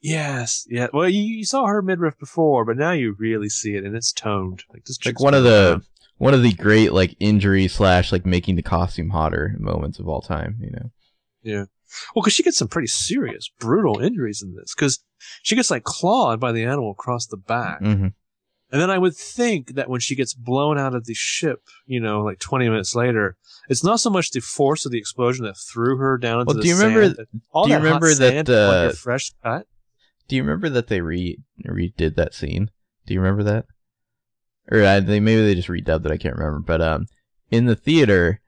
Yes, yeah. Well, you, you saw her midriff before, but now you really see it, and it's toned. Like this. Like one of the one of the great like injury slash like making the costume hotter moments of all time, you know. Yeah. Well, because she gets some pretty serious, brutal injuries in this. Because she gets like clawed by the animal across the back, hmm and then I would think that when she gets blown out of the ship, you know, like 20 minutes later, it's not so much the force of the explosion that threw her down into Well, the do you remember sand, but all do you that remember that, uh, fresh cut? Do you remember that they re redid that scene? Do you remember that? Or uh, they maybe they just redubbed it. I can't remember. But um, in the theater,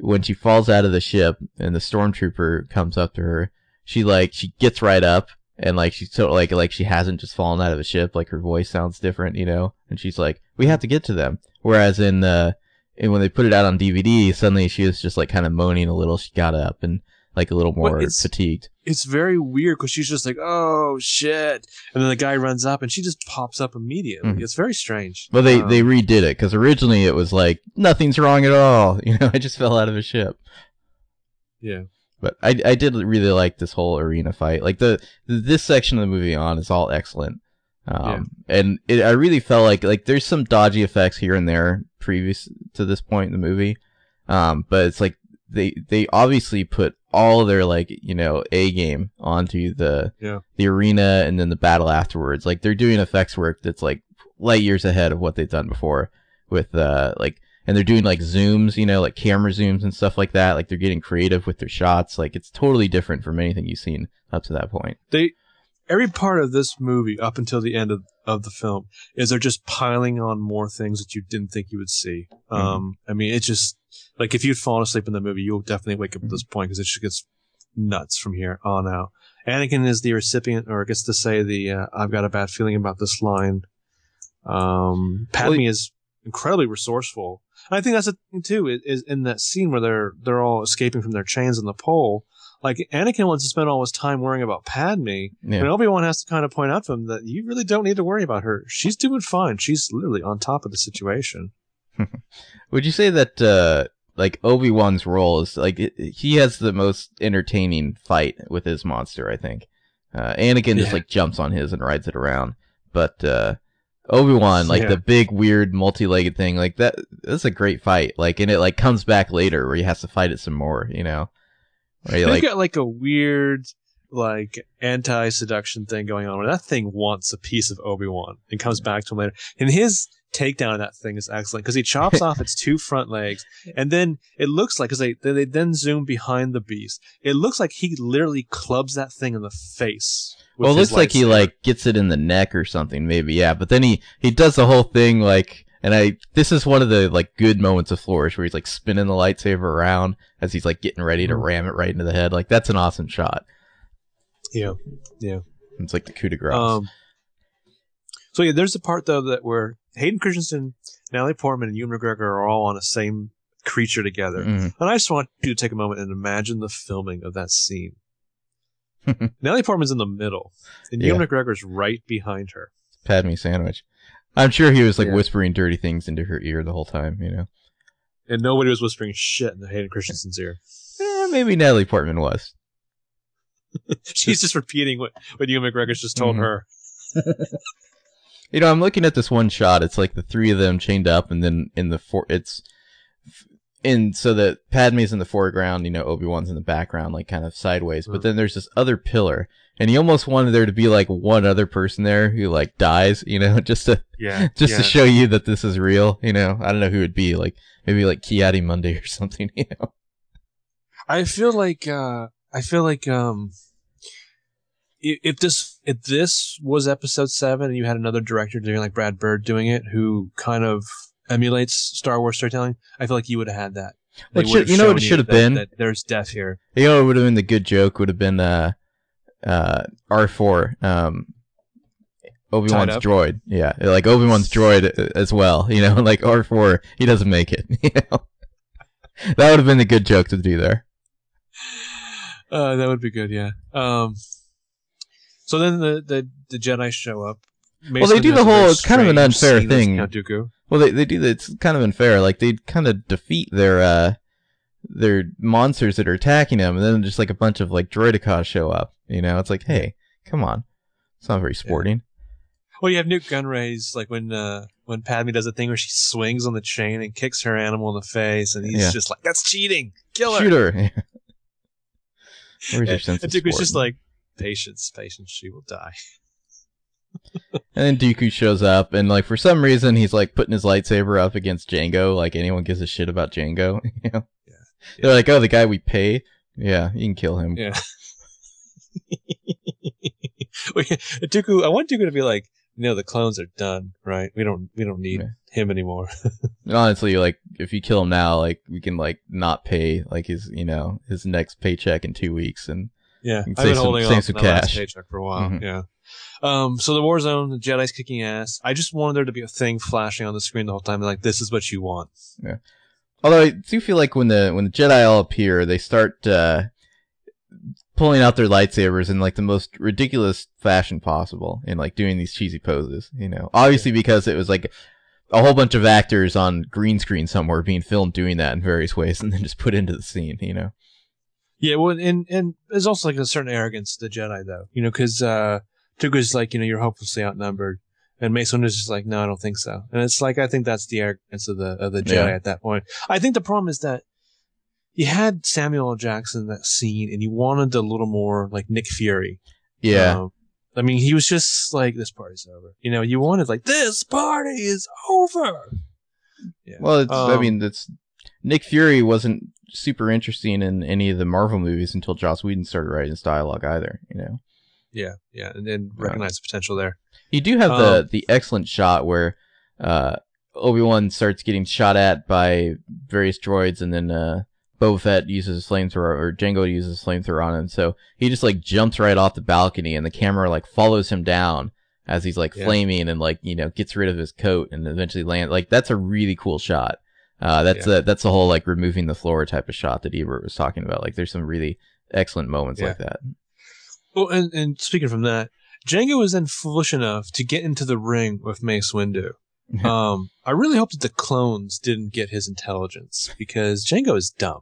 when she falls out of the ship and the stormtrooper comes up to her, she like she gets right up and like she's so like like she hasn't just fallen out of the ship. Like her voice sounds different, you know. And she's like, "We have to get to them." Whereas in uh, and when they put it out on DVD, suddenly she was just like kind of moaning a little. She got up and like a little more it's- fatigued. It's very weird because she's just like, "Oh shit," and then the guy runs up and she just pops up immediately. Mhm. It's very strange. Well, they Um, they redid it because originally it was like nothing's wrong at all. You know, I just fell out of a ship. yeah. But I I did really like this whole arena fight. Like the this section of the movie on is all excellent. Um, and it, I really felt like like there's some dodgy effects here and there previous to this point in the movie. Um, but it's like they they obviously put all their like you know a game onto the Yeah. the arena and then the battle afterwards. Like they're doing effects work that's like light years ahead of what they've done before with uh like and they're doing like zooms, you know, like camera zooms and stuff like that. Like they're getting creative with their shots. Like it's totally different from anything you've seen up to that point. they every part of this movie up until the end of, of the film is they're just piling on more things that you didn't think you would see. Um, I mean, it's just like if you'd fallen asleep in the movie, you'll definitely wake up at this point because it just gets nuts from here on out. Anakin is the recipient or gets to say the uh, "I've got a bad feeling about this" line. Um, Padme Well, is incredibly resourceful. And I think that's the thing too. Is, is in that scene where they're they're all escaping from their chains on the pole. Like Anakin wants to spend all his time worrying about Padme, Yeah. and Obi Wan has to kind of point out to him that you really don't need to worry about her. She's doing fine. She's literally on top of the situation. Would you say that uh like Obi Wan's role is like it, he has the most entertaining fight with his monster? I think. Uh, Anakin just like jumps on his and rides it around, but uh, Obi Wan like Yeah. the big weird multi-legged thing like that. That's a great fight. Like and it like comes back later where he has to fight it some more. You know. They've like got like a weird, like anti seduction thing going on where that thing wants a piece of Obi Wan and comes back to him later. And his takedown of that thing is excellent because he chops off its two front legs, and then it looks like because they they then zoom behind the beast. It looks like he literally clubs that thing in the face. well, it looks like he like gets it in the neck or something, maybe. Yeah, but then he he does the whole thing like, and I this is one of the like good moments of Flourish where he's like spinning the lightsaber around as he's like getting ready to Mhm. ram it right into the head. Like that's an awesome shot. yeah yeah. It's like the coup de grace. Um, so yeah, there's the part though that where Hayden Christensen, Natalie Portman, and Ewan McGregor are all on the same creature together. Mhm. And I just want you to take a moment and imagine the filming of that scene. Natalie Portman's in the middle, and Ewan Yeah. McGregor's right behind her. Padme sandwich. I'm sure he was like Yeah. whispering dirty things into her ear the whole time. You know. And nobody was whispering shit in Hayden Christensen's ear. Eh, maybe Natalie Portman was. She's just repeating what, what Ewan McGregor's just told Mhm. her. You know, I'm looking at this one shot. It's like the three of them chained up, and then in the four, it's and so that Padme's in the foreground, you know, Obi Wan's in the background, like kind of sideways. But Mhm. then there's this other pillar, and he almost wanted there to be like one other person there who like dies, you know, just to Yeah. just yeah. to show you that this is real, you know. I don't know who it would be, like maybe like Ki-Adi Mundi or something, you know. I feel like uh I feel like um if this if this was episode seven and you had another director doing like Brad Bird doing it who kind of emulates Star Wars storytelling, I feel like you would have had that. They should- you know what it should have been? That there's death here. You know, it would have been the good joke. Would have been uh, uh, R four, um, Obi Wan's droid. Yeah, like Obi Wan's droid as well. You know, like R four, he doesn't make it. You know, that would have been a good joke to do there. Uh, that would be good, yeah. Um, so then the, the, the Jedi show up. Well, they do the whole- it's kind of an unfair thing. Well, they they do that. It's kind of unfair. Like they kind of defeat their uh, their monsters that are attacking them, and then just like a bunch of like droidekas show up. You know, it's like, hey, come on, it's not very sporting. Well, you have Nute Gunray's like when uh, when Padme does a thing where she swings on the chain and kicks her animal in the face, and he's Yeah. just like, "That's cheating, kill her." Shoot her. Where's your And, sense and Dooku's just like, "Patience, patience, she will die." And then Dooku shows up, and like for some reason he's like putting his lightsaber up against Jango. Like anyone gives a shit about Jango. You know? Yeah. They're like, oh, the guy we pay. Yeah, you can kill him. Yeah. Dooku, I want Dooku to be like, "No, the clones are done. Right? We don't, we don't need Yeah. him anymore." And honestly, like if you kill him now, like we can like not pay like his you know his next paycheck in two weeks, and Yeah, I've save been some- holding off some on that last cash. paycheck for a while. Mhm. Yeah. Um. So the war zone, the Jedi's kicking ass. I just wanted there to be a thing flashing on the screen the whole time, like this is what you want. Yeah. Although I do feel like when the when the Jedi all appear, they start uh, pulling out their lightsabers in like the most ridiculous fashion possible, and like doing these cheesy poses. You know, obviously because it was like a whole bunch of actors on green screen somewhere being filmed doing that in various ways, and then just put into the scene. You know, Yeah. Well, and and there's also like a certain arrogance to the Jedi, though. You know, because uh, Dooku's like, you know, you're hopelessly outnumbered. And Mace Windu's just like, no, I don't think so. And it's like, I think that's the arrogance of the of the Jedi Yeah. at that point. I think the problem is that you had Samuel L. Jackson in that scene, and you wanted a little more like Nick Fury. yeah. Um, I mean, he was just like, "This party's over." You know, you wanted like, "This party is over." Yeah. Well, it's, I Um, mean, that's Nick Fury wasn't super interesting in any of the Marvel movies until Joss Whedon started writing his dialogue either. You know. yeah, yeah, and then recognize the potential there. You do have the Um, the excellent shot where uh, Obi Wan starts getting shot at by various droids, and then uh, Boba Fett uses a flamethrower, or Jango uses a flamethrower on him. So he just like jumps right off the balcony, and the camera like follows him down as he's like Yeah. flaming, and like you know gets rid of his coat, and eventually land. Like that's a really cool shot. Uh, that's the that's the whole like removing the floor type of shot that Ebert was talking about. Like there's some really excellent moments Yeah. like that. Well, and, and speaking from that, Jango was then foolish enough to get into the ring with Mace Windu. um, I really hope that the clones didn't get his intelligence because Jango is dumb.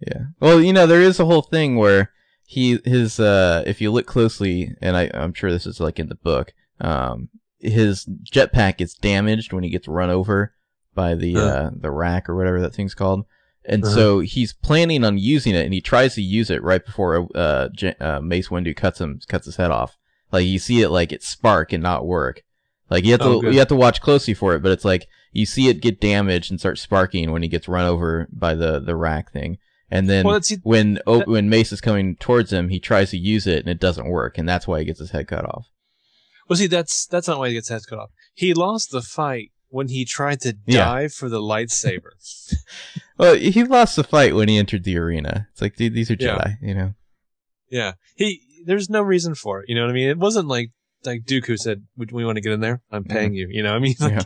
Yeah. Well, you know, there is a whole thing where he his uh if you look closely and I I'm sure this is like in the book, um his jetpack gets damaged when he gets run over by the Huh. uh the rack or whatever that thing's called. And Uh-huh. so he's planning on using it and he tries to use it right before uh, J- uh Mace Windu cuts him cuts his head off. Like you see it like it spark and not work. Like you have to Oh, good. you have to watch closely for it, but it's like you see it get damaged and start sparking when he gets run over by the the rack thing. And then Well, when o- when Mace is coming towards him, he tries to use it and it doesn't work, and that's why he gets his head cut off. well, see, that's that's not why he gets his head cut off. He lost the fight when he tried to Yeah. dive for the lightsaber. Well, he lost the fight when he entered the arena. It's like, dude, these are Yeah. Jedi, you know. Yeah, he. There's no reason for it. You know what I mean? It wasn't like like Dooku said, "We, we want to get in there. I'm paying mm. you." You know, what I mean, like, Yeah.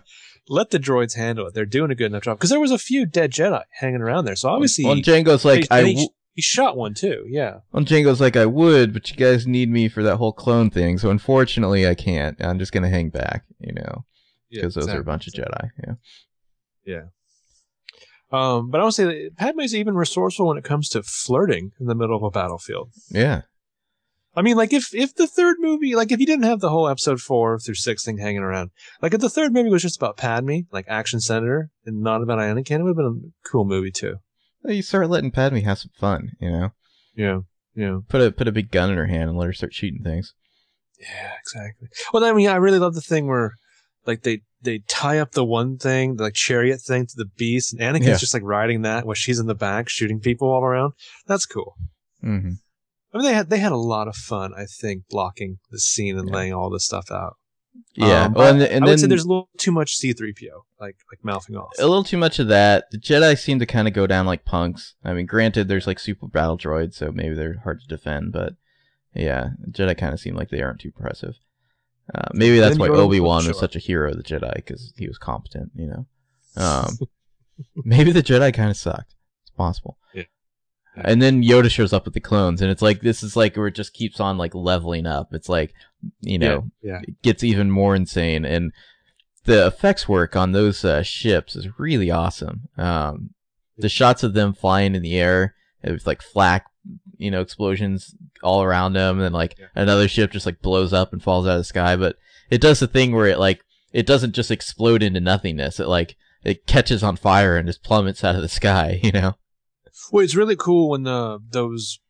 Let the droids handle it. They're doing a good enough job because there was a few dead Jedi hanging around there. So obviously, On Jango's like, he, I he, w- he shot one too. Yeah, on Jango's like, I would, but you guys need me for that whole clone thing, so unfortunately, I can't. I'm just gonna hang back, you know, yeah, because those are a bunch of Jedi. Yeah. Yeah. Um, but I want to say that Padme's even resourceful when it comes to flirting in the middle of a battlefield. Yeah. I mean, like if if the third movie, like if you didn't have the whole episode four through six thing hanging around, like if the third movie was just about Padme, like action senator, and not about Anakin, it would have been a cool movie too. Well, you start letting Padme have some fun, you know. Yeah, yeah, Put a put a big gun in her hand and let her start shooting things. yeah, exactly. Well, I mean, I really love the thing where, like they they tie up the one thing, the like chariot thing, to the beast, and Anakin's Yeah. just like riding that while she's in the back shooting people all around. That's cool. hmm I mean, they had they had a lot of fun. I think blocking the scene and Yeah. laying all this stuff out. Yeah. Um, well, and, and I then would say there's a little too much C-3PO, like like mouthing off. a little too much of that. The Jedi seem to kind of go down like punks. I mean, granted, there's like super battle droids, so maybe they're hard to defend, but yeah, Jedi kind of seem like they aren't too impressive. Uh, maybe that's why you go to Obi Wan was such a hero of the Jedi because he was competent. You know, um, maybe the Jedi kind of sucked. It's possible. Yeah. Yeah. And then Yoda shows up with the clones, and it's like this is like where it just keeps on like leveling up. It's like, you know, yeah, it gets even more insane and the effects work on those uh, ships is really awesome. Um, the shots of them flying in the air it was like flak you know explosions all around them and then like Yeah. another ship just like blows up and falls out of the sky. But it does the thing where it like it doesn't just explode into nothingness. It like it catches on fire and just plummets out of the sky you know Well, it's really cool when the those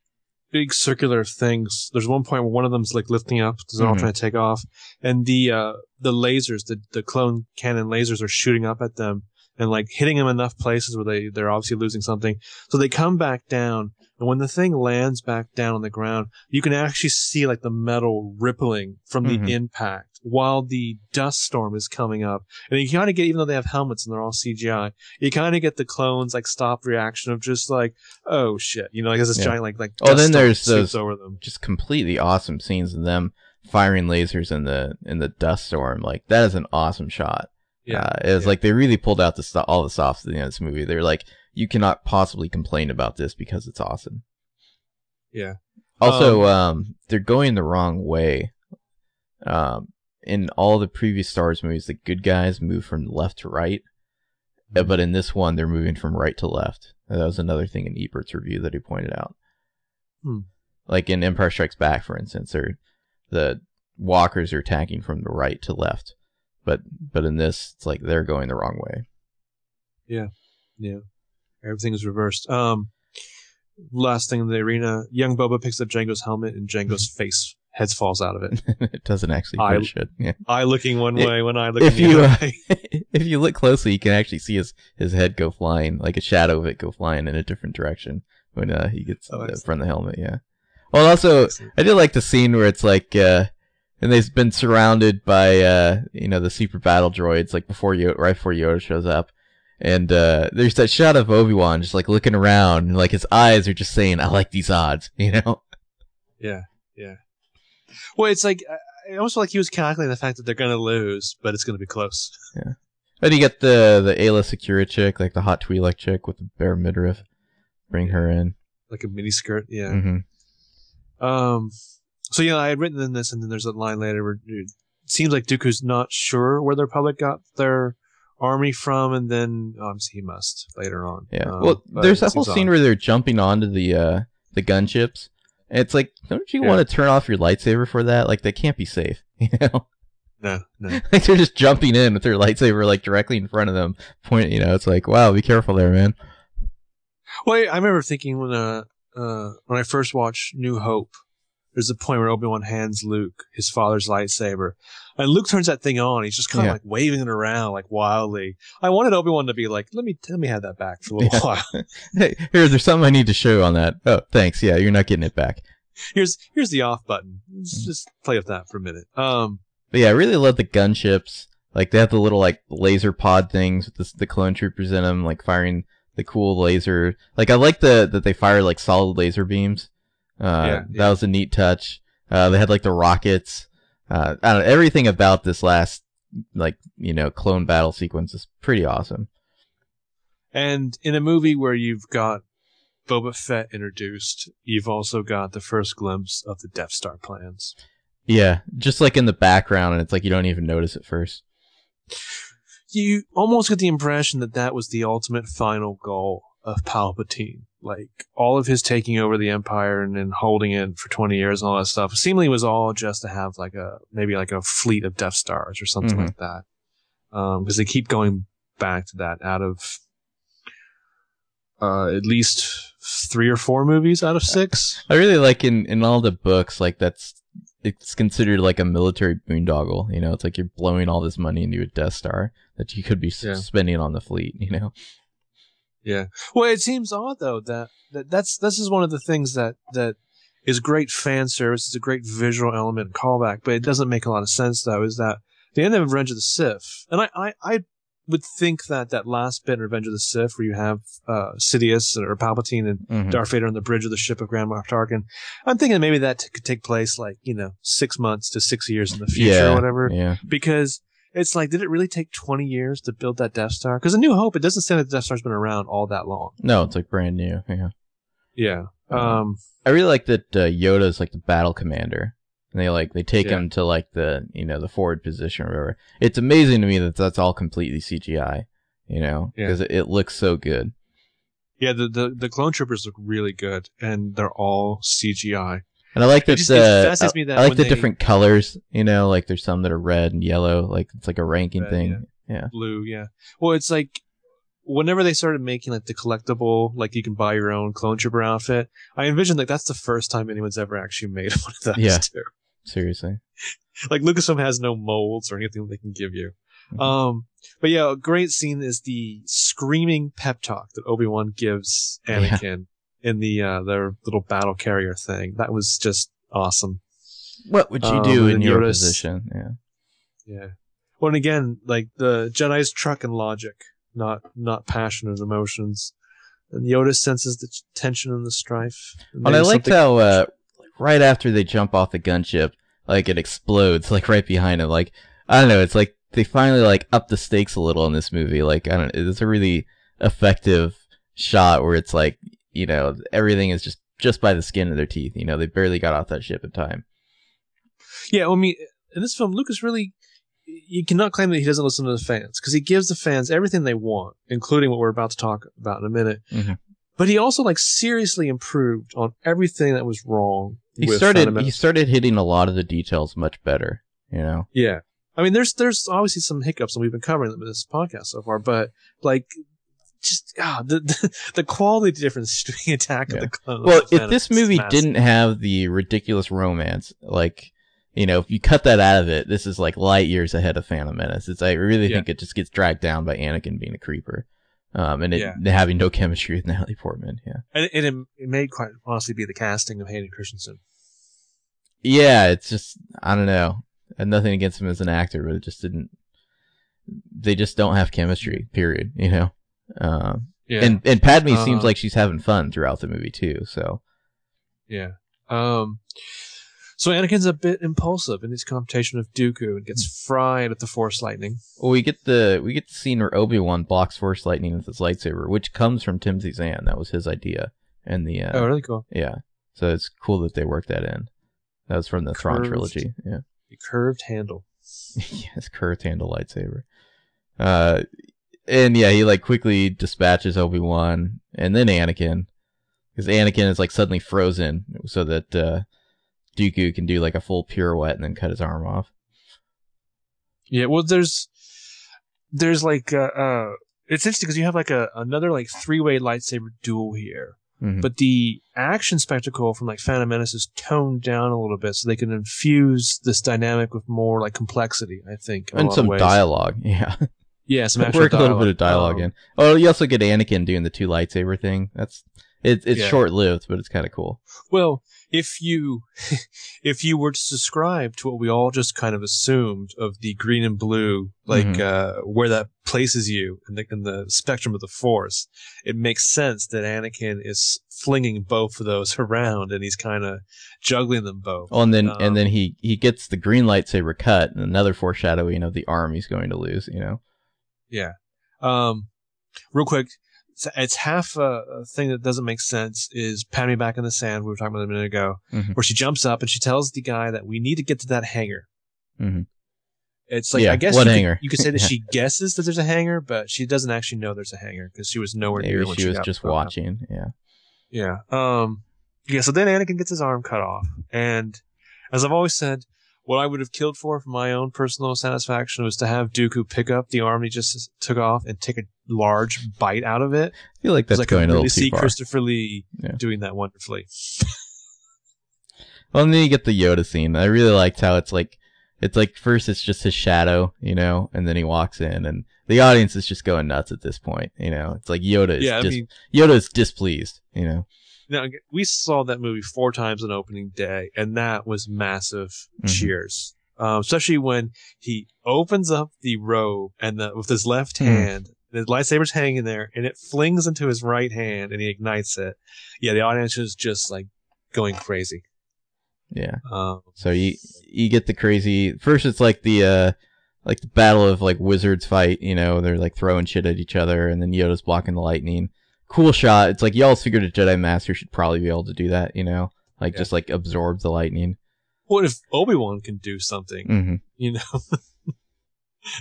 big circular things. There's one point where one of them's like lifting up, they're all Mhm. trying to take off, and the uh the lasers, the the clone cannon lasers, are shooting up at them and like hitting them enough places where they they're obviously losing something. So they come back down, and when the thing lands back down on the ground, you can actually see like the metal rippling from the Mhm. impact while the dust storm is coming up. And you kind of get, even though they have helmets and they're all CGI, you kind of get the clones like stop reaction of just like, oh shit, you know, like this Yeah. giant like like. Oh, dust then there's those- over them. just completely awesome scenes of them firing lasers in the in the dust storm like that is an awesome shot Yeah, Uh, it was yeah. like they really pulled out the sto- all the stops at the end of this movie. They're like, you cannot possibly complain about this because it's awesome. yeah, Also, um, they're going the wrong way. Um, in all the previous Star Wars movies, the good guys move from left to right, Uh, but in this one, they're moving from right to left. That was another thing in Ebert's review that he pointed out. Hmm. Like in Empire Strikes Back, for instance, they're, the walkers are attacking from the right to left, but but in this, it's like they're going the wrong way. yeah. Yeah. Everything is reversed. Um, last thing in the arena, young Boba picks up Jango's helmet and Jango's face heads falls out of it. it doesn't actually, I- it. Yeah. Eye looking one If- way when I look if the you, other uh, way. if you look closely, you can actually see his his head go flying, like a shadow of it go flying in a different direction when uh, he gets Oh, uh, from the helmet. Yeah. Well, also, Excellent. I did like the scene where it's like, uh, and they've been surrounded by, uh, you know, the super battle droids, like before Yoda, right before Yoda shows up. And, uh, there's that shot of Obi-Wan just like looking around and like his eyes are just saying, I like these odds, you know? Yeah, yeah. Well, it's like I almost feel like he was calculating the fact that they're gonna lose, but it's gonna be close. Yeah. Then you get the, the Aayla Secura chick, like the hot Twi'lek chick with the bare midriff. Bring her in. Like a mini skirt, yeah. hmm Um, so yeah, I had written in this, and then there's a line later where it seems like Dooku's not sure where the Republic got their army from, and then obviously he must later on. Yeah. Um, well, there's that whole scene odd. where they're jumping onto the uh the gunships. And it's like, don't you Yeah. want to turn off your lightsaber for that? Like, that can't be safe. You know, no, no, like they're just jumping in with their lightsaber like directly in front of them. Point. You know, it's like, wow, be careful there, man. Well, I remember thinking when uh, uh when I first watched New Hope, there's a point where Obi Wan hands Luke his father's lightsaber, and Luke turns that thing on. He's just kind of Yeah. like waving it around like wildly. I wanted Obi Wan to be like, "Let me let me have that back for a little Yeah. while." Hey, here, there's something I need to show on that. Oh, thanks. Yeah, you're not getting it back. here's here's the off button. Mm-hmm. Let's just play with that for a minute. Um, But yeah, I really love the gunships. Like they have the little like laser pod things with the, the clone troopers in them, like firing the cool laser. Like I like the that they fire like solid laser beams. Uh, Yeah, that yeah. was a neat touch. Uh, they had like the rockets. Uh, I don't know. Everything about this last like you know clone battle sequence is pretty awesome. and in a movie where you've got Boba Fett introduced, you've also got the first glimpse of the Death Star plans. Yeah, just like in the background, and it's like you don't even notice at first. you almost get the impression that that was the ultimate final goal of Palpatine. Like all of his taking over the empire and then holding it for 20 years and all that stuff seemingly was all just to have like a maybe like a fleet of Death Stars or something Mhm. like that. Um, because they keep going back to that out of uh, at least three or four movies out of six. I really like in in all the books like that's it's considered like a military boondoggle. You know, it's like you're blowing all this money into a Death Star that you could be Yeah. spending on the fleet. You know. Yeah. Well, it seems odd though that, that that's this is one of the things that that is great fan service. It's a great visual element and callback, but it doesn't make a lot of sense though. Is that the end of Revenge of the Sith? And I I, I would think that that last bit in Revenge of the Sith, where you have uh, Sidious or Palpatine and Mhm. Darth Vader on the bridge of the ship of Grand Moff Tarkin, I'm thinking maybe that t- could take place like you know six months to six years in the future yeah, or whatever Yeah. because it's like, did it really take 20 years to build that Death Star? Because A New Hope, it doesn't say that the Death Star's been around all that long. No, it's like brand new. Yeah. Yeah. Um, I really like that uh, Yoda's like the battle commander, and they like they take Yeah. him to like the you know the forward position or whatever. It's amazing to me that that's all completely CGI. You know, Yeah. because it, it looks so good. yeah, the, the, the clone troopers look really good, and they're all CGI. And I like that. just- it uh, fascinates I, that I like the they- different colors. You know, like there's some that are red and yellow. Like it's like a ranking Red, thing. Yeah. Blue, yeah. Well, it's like, whenever they started making like the collectible, like you can buy your own clone trooper outfit, I envisioned like that's the first time anyone's ever actually made one of those Yeah. too. Seriously. like Lucasfilm has no molds or anything they can give you. Mhm. Um, but yeah, a great scene is the screaming pep talk that Obi Wan gives Yeah. In the uh, their little battle carrier thing. That was just awesome. What would you Um, do in your Yoda's- position? Yeah. Yeah. Well, and again, like the Jedi's truck and logic, not not passionate emotions. And Yoda senses the tension and the strife. And I liked how uh, right after they jump off the gunship, like it explodes like right behind him. Like I don't know, it's like they finally like up the stakes a little in this movie. Like I don't, it's a really effective shot where it's like you know everything is just just by the skin of their teeth. You know they barely got off that ship in time. Yeah, well, I mean, in this film, Lucas really, you cannot claim that he doesn't listen to the fans because he gives the fans everything they want, including what we're about to talk about in a minute. Mhm. But he also like seriously improved on everything that was wrong. He started he started hitting a lot of the details much better. You know. yeah. I mean, there's there's obviously some hiccups, and we've been covering them in this podcast so far. But like, just ah, the the, the quality difference between Attack Yeah. of the Clones. Well, if this movie massive. didn't have the ridiculous romance, like you know, if you cut that out of it, this is like light years ahead of Phantom Menace. It's I really Yeah. think it just gets dragged down by Anakin being a creeper, um, and it Yeah. having no chemistry with Natalie Portman. Yeah, and, and it, it may quite honestly be the casting of Hayden Christensen. yeah, it's just I don't know. And nothing against him as an actor, but it just didn't. They just don't have chemistry. Period. You know. Um, Yeah, And and Padme seems Uh, like she's having fun throughout the movie too. So Yeah. Um, so Anakin's a bit impulsive in his confrontation of Dooku and gets fried at the Force lightning. Well, we get the we get the scene where Obi Wan blocks Force lightning with his lightsaber, which comes from Timothy Zahn. That was his idea, and the uh, oh, really cool. yeah. So it's cool that they worked that in. That was from the Thrawn trilogy. Yeah, The curved handle. yes, curved handle lightsaber. Uh, and yeah, he like quickly dispatches Obi Wan and then Anakin, because Anakin is like suddenly frozen, so that uh, Dooku can do like a full pirouette and then cut his arm off. Yeah. Well, there's there's like uh, uh it's interesting because you have like a another like three way lightsaber duel here, Mhm. but the action spectacle from like Phantom Menace is toned down a little bit so they can infuse this dynamic with more like complexity. I think and some dialogue, yeah. Yeah, some actual work a little bit of dialogue Um, in. Oh, you also get Anakin doing the two lightsaber thing. That's it, it's Yeah. short lived, but it's kind of cool. Well, if you if you were to subscribe to what we all just kind of assumed of the green and blue, like Mhm. uh, where that places you in the in the spectrum of the Force, it makes sense that Anakin is flinging both of those around and he's kind of juggling them both. Oh, and then Um, and then he he gets the green lightsaber cut, and another foreshadowing of the arm he's going to lose. You know. Yeah. Um, real quick, it's, it's half a, a thing that doesn't make sense is Padme back in the sand. We were talking about a minute ago, Mhm. where she jumps up and she tells the guy that we need to get to that hangar. Mhm. It's like Yeah, I guess what you, hangar? Could, you could say that Yeah. she guesses that there's a hangar, but she doesn't actually know there's a hangar because she was nowhere near Maybe when she was just watching. Yeah. Yeah. Um. Yeah. So then Anakin gets his arm cut off, and as I've always said, what I would have killed for for my own personal satisfaction was to have Dooku pick up the arm he just took off and take a large bite out of it. I feel like that's I going could a really little too see far. Christopher Lee Yeah. doing that wonderfully. Well, and then you get the Yoda scene. I really liked how it's like, it's like first it's just his shadow, you know, and then he walks in, and the audience is just going nuts at this point. You know, it's like Yoda is yeah, dis- mean, Yoda is displeased. You know, now we saw that movie four times on opening day, and that was massive Mhm. cheers. Um, especially when he opens up the robe and the, with his left Mhm. hand, the lightsaber's hanging there, and it flings into his right hand, and he ignites it. Yeah, the audience is just like going crazy. yeah. Um, So you you get the crazy first. It's like the uh like the battle of like wizards fight. You know, they're like throwing shit at each other, and then Yoda's blocking the lightning. Cool shot. It's like y'all figured a Jedi Master should probably be able to do that. You know, like Yeah. just like absorb the lightning. what if Obi Wan can do something? hmm You know,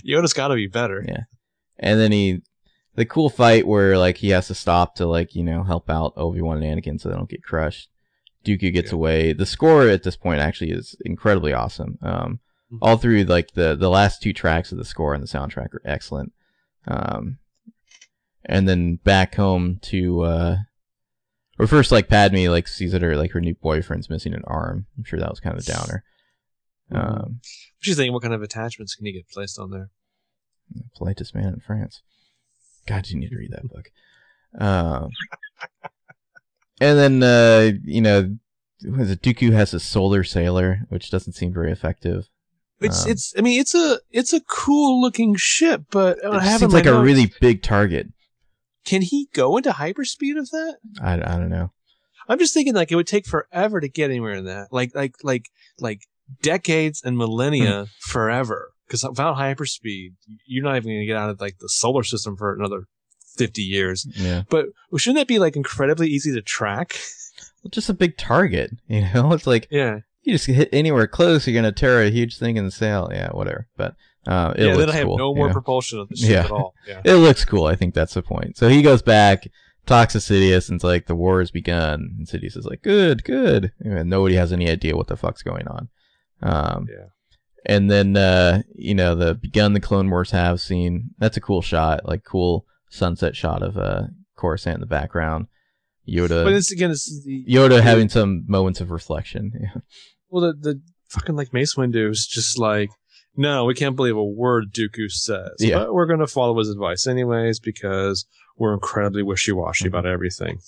Yoda's got to be better. Yeah. And then he, the cool fight where like he has to stop to like you know help out Obi Wan and Anakin so they don't get crushed. Dooku gets Yeah. away. The score at this point actually is incredibly awesome. Um, Mhm. all through like the the last two tracks of the score and the soundtrack are excellent. Um, and then back home to uh, or first like Padme like sees that her like her new boyfriend's missing an arm. I'm sure that was kind of a downer. Mhm. Um, She's thinking, what kind of attachments can he get placed on there? Politest Man in France. God, you need to read that book. Um, and then, uh, you know, was it Dooku has a solar sailer, which doesn't seem very effective. It's Um, it's. I mean, it's a it's a cool looking ship, but It seems like a really big target. Can he go into hyperspeed of that? I, I don't know. I'm just thinking like it would take forever to get anywhere in that. Like like like like decades and millennia hmm. forever. Because without hyperspeed, you're not even going to get out of like the solar system for another 50 years. Yeah. But shouldn't that be like incredibly easy to track? Well, just a big target, you know? It's like yeah. you just hit anywhere close, you're going to tear a huge thing in the sail. Yeah, whatever. But uh, it yeah. Then looks I have no more know? propulsion on the ship Yeah. at all. Yeah. It looks cool. I think that's the point. So he goes back, talks to Sidious, and it's like the war has begun. And Sidious is like, "Good, good." And nobody has any idea what the fuck's going on. Um, Yeah. And then uh, you know the begun the Clone Wars have scene. That's a cool shot, like cool sunset shot of uh Coruscant in the background. Yoda, But it's again, it's the, Yoda having some moments of reflection. Yeah. well, the, the fucking like Mace Windu is just like, no, we can't believe a word Dooku says. Yeah. But we're going to follow his advice anyways because we're incredibly wishy washy Mm-hmm. about everything.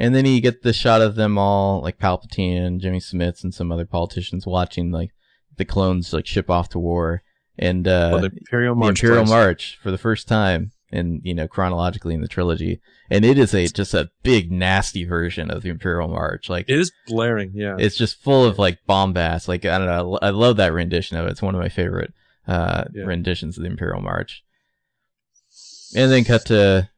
And then you get the shot of them all, like Palpatine, Jimmy Smits, and some other politicians watching like the clones like ship off to war, and uh, Well, the Imperial the Imperial. March for the first time, in you know chronologically in the trilogy, and it is a just a big nasty version of the Imperial March. Like It is blaring, yeah. it's just full of like bombast. Like I don't know, I love that rendition of it. It's one of my favorite uh, Yeah. renditions of the Imperial March. And then cut to,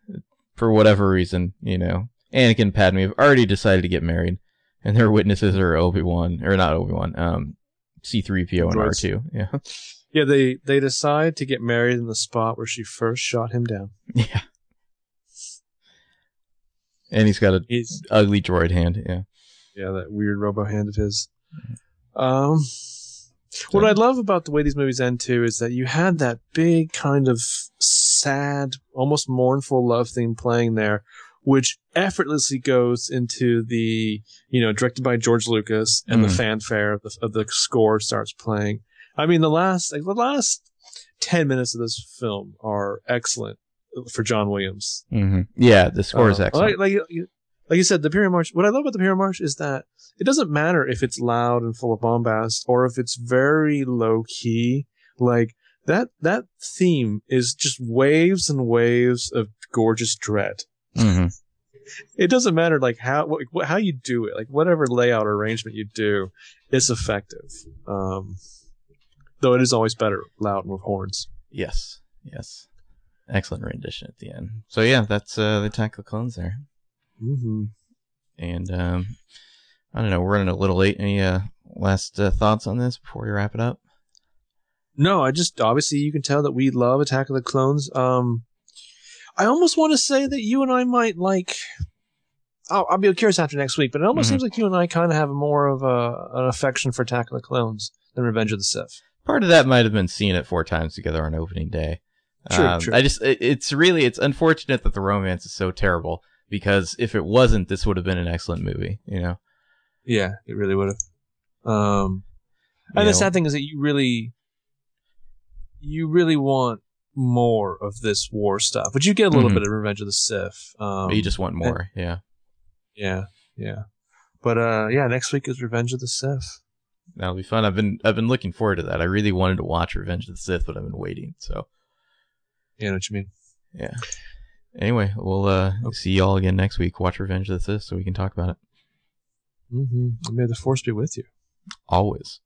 for whatever reason, you know, Anakin and Padme have already decided to get married, and their witnesses are Obi Wan or not Obi Wan, um, C three PO and r2 Yeah, yeah, they they decide to get married in the spot where she first shot him down. yeah. And he's got a He's ugly droid hand. Yeah. yeah, that weird robo hand of his. Um, what I love about the way these movies end too is that you had that big kind of sad, almost mournful love theme playing there, which effortlessly goes into the you know directed by George Lucas and the Mhm. fanfare of the of the score starts playing. I mean, the last like the last ten minutes of this film are excellent for John Williams. hmm Yeah, the score is Uh, excellent. Like, like, you- like you said, the Imperial March. What I love about the Imperial March is that it doesn't matter if it's loud and full of bombast or if it's very low key. Like that, that theme is just waves and waves of gorgeous dread. hmm It doesn't matter like how what, how you do it, like whatever layout or arrangement you do, it's effective. Um, though it is always better loud and with horns. Yes. Yes. Excellent rendition at the end. So yeah, that's uh, the Attack of the Clones there. Mm-hmm. And um, I don't know, we're running a little late. Any uh, last uh, thoughts on this before we wrap it up? No, I just obviously you can tell that we love Attack of the Clones. Um, I almost want to say that you and I might like. I'll, I'll be curious after next week. But it almost Mhm. seems like you and I kind of have more of a, an affection for Attack of the Clones than Revenge of the Sith. Part of that might have been seeing it four times together on opening day. True, true. I just, it, it's really, it's unfortunate that the romance is so terrible because if it wasn't, this would have been an excellent movie. You know, Yeah, it really would have. Um, and the sad thing is that you really, you really want more of this war stuff, but you get a little Mhm. bit of Revenge of the Sith. Um, you just want more. Yeah, yeah, yeah. But uh, yeah, next week is Revenge of the Sith. That'll be fun. I've been, I've been looking forward to that. I really wanted to watch Revenge of the Sith, but I've been waiting. So You know what you mean? yeah. Anyway, we'll uh, see y'all again next week. Watch Revenge of the Sith so we can talk about it. Mm-hmm. May the force be with you. Always.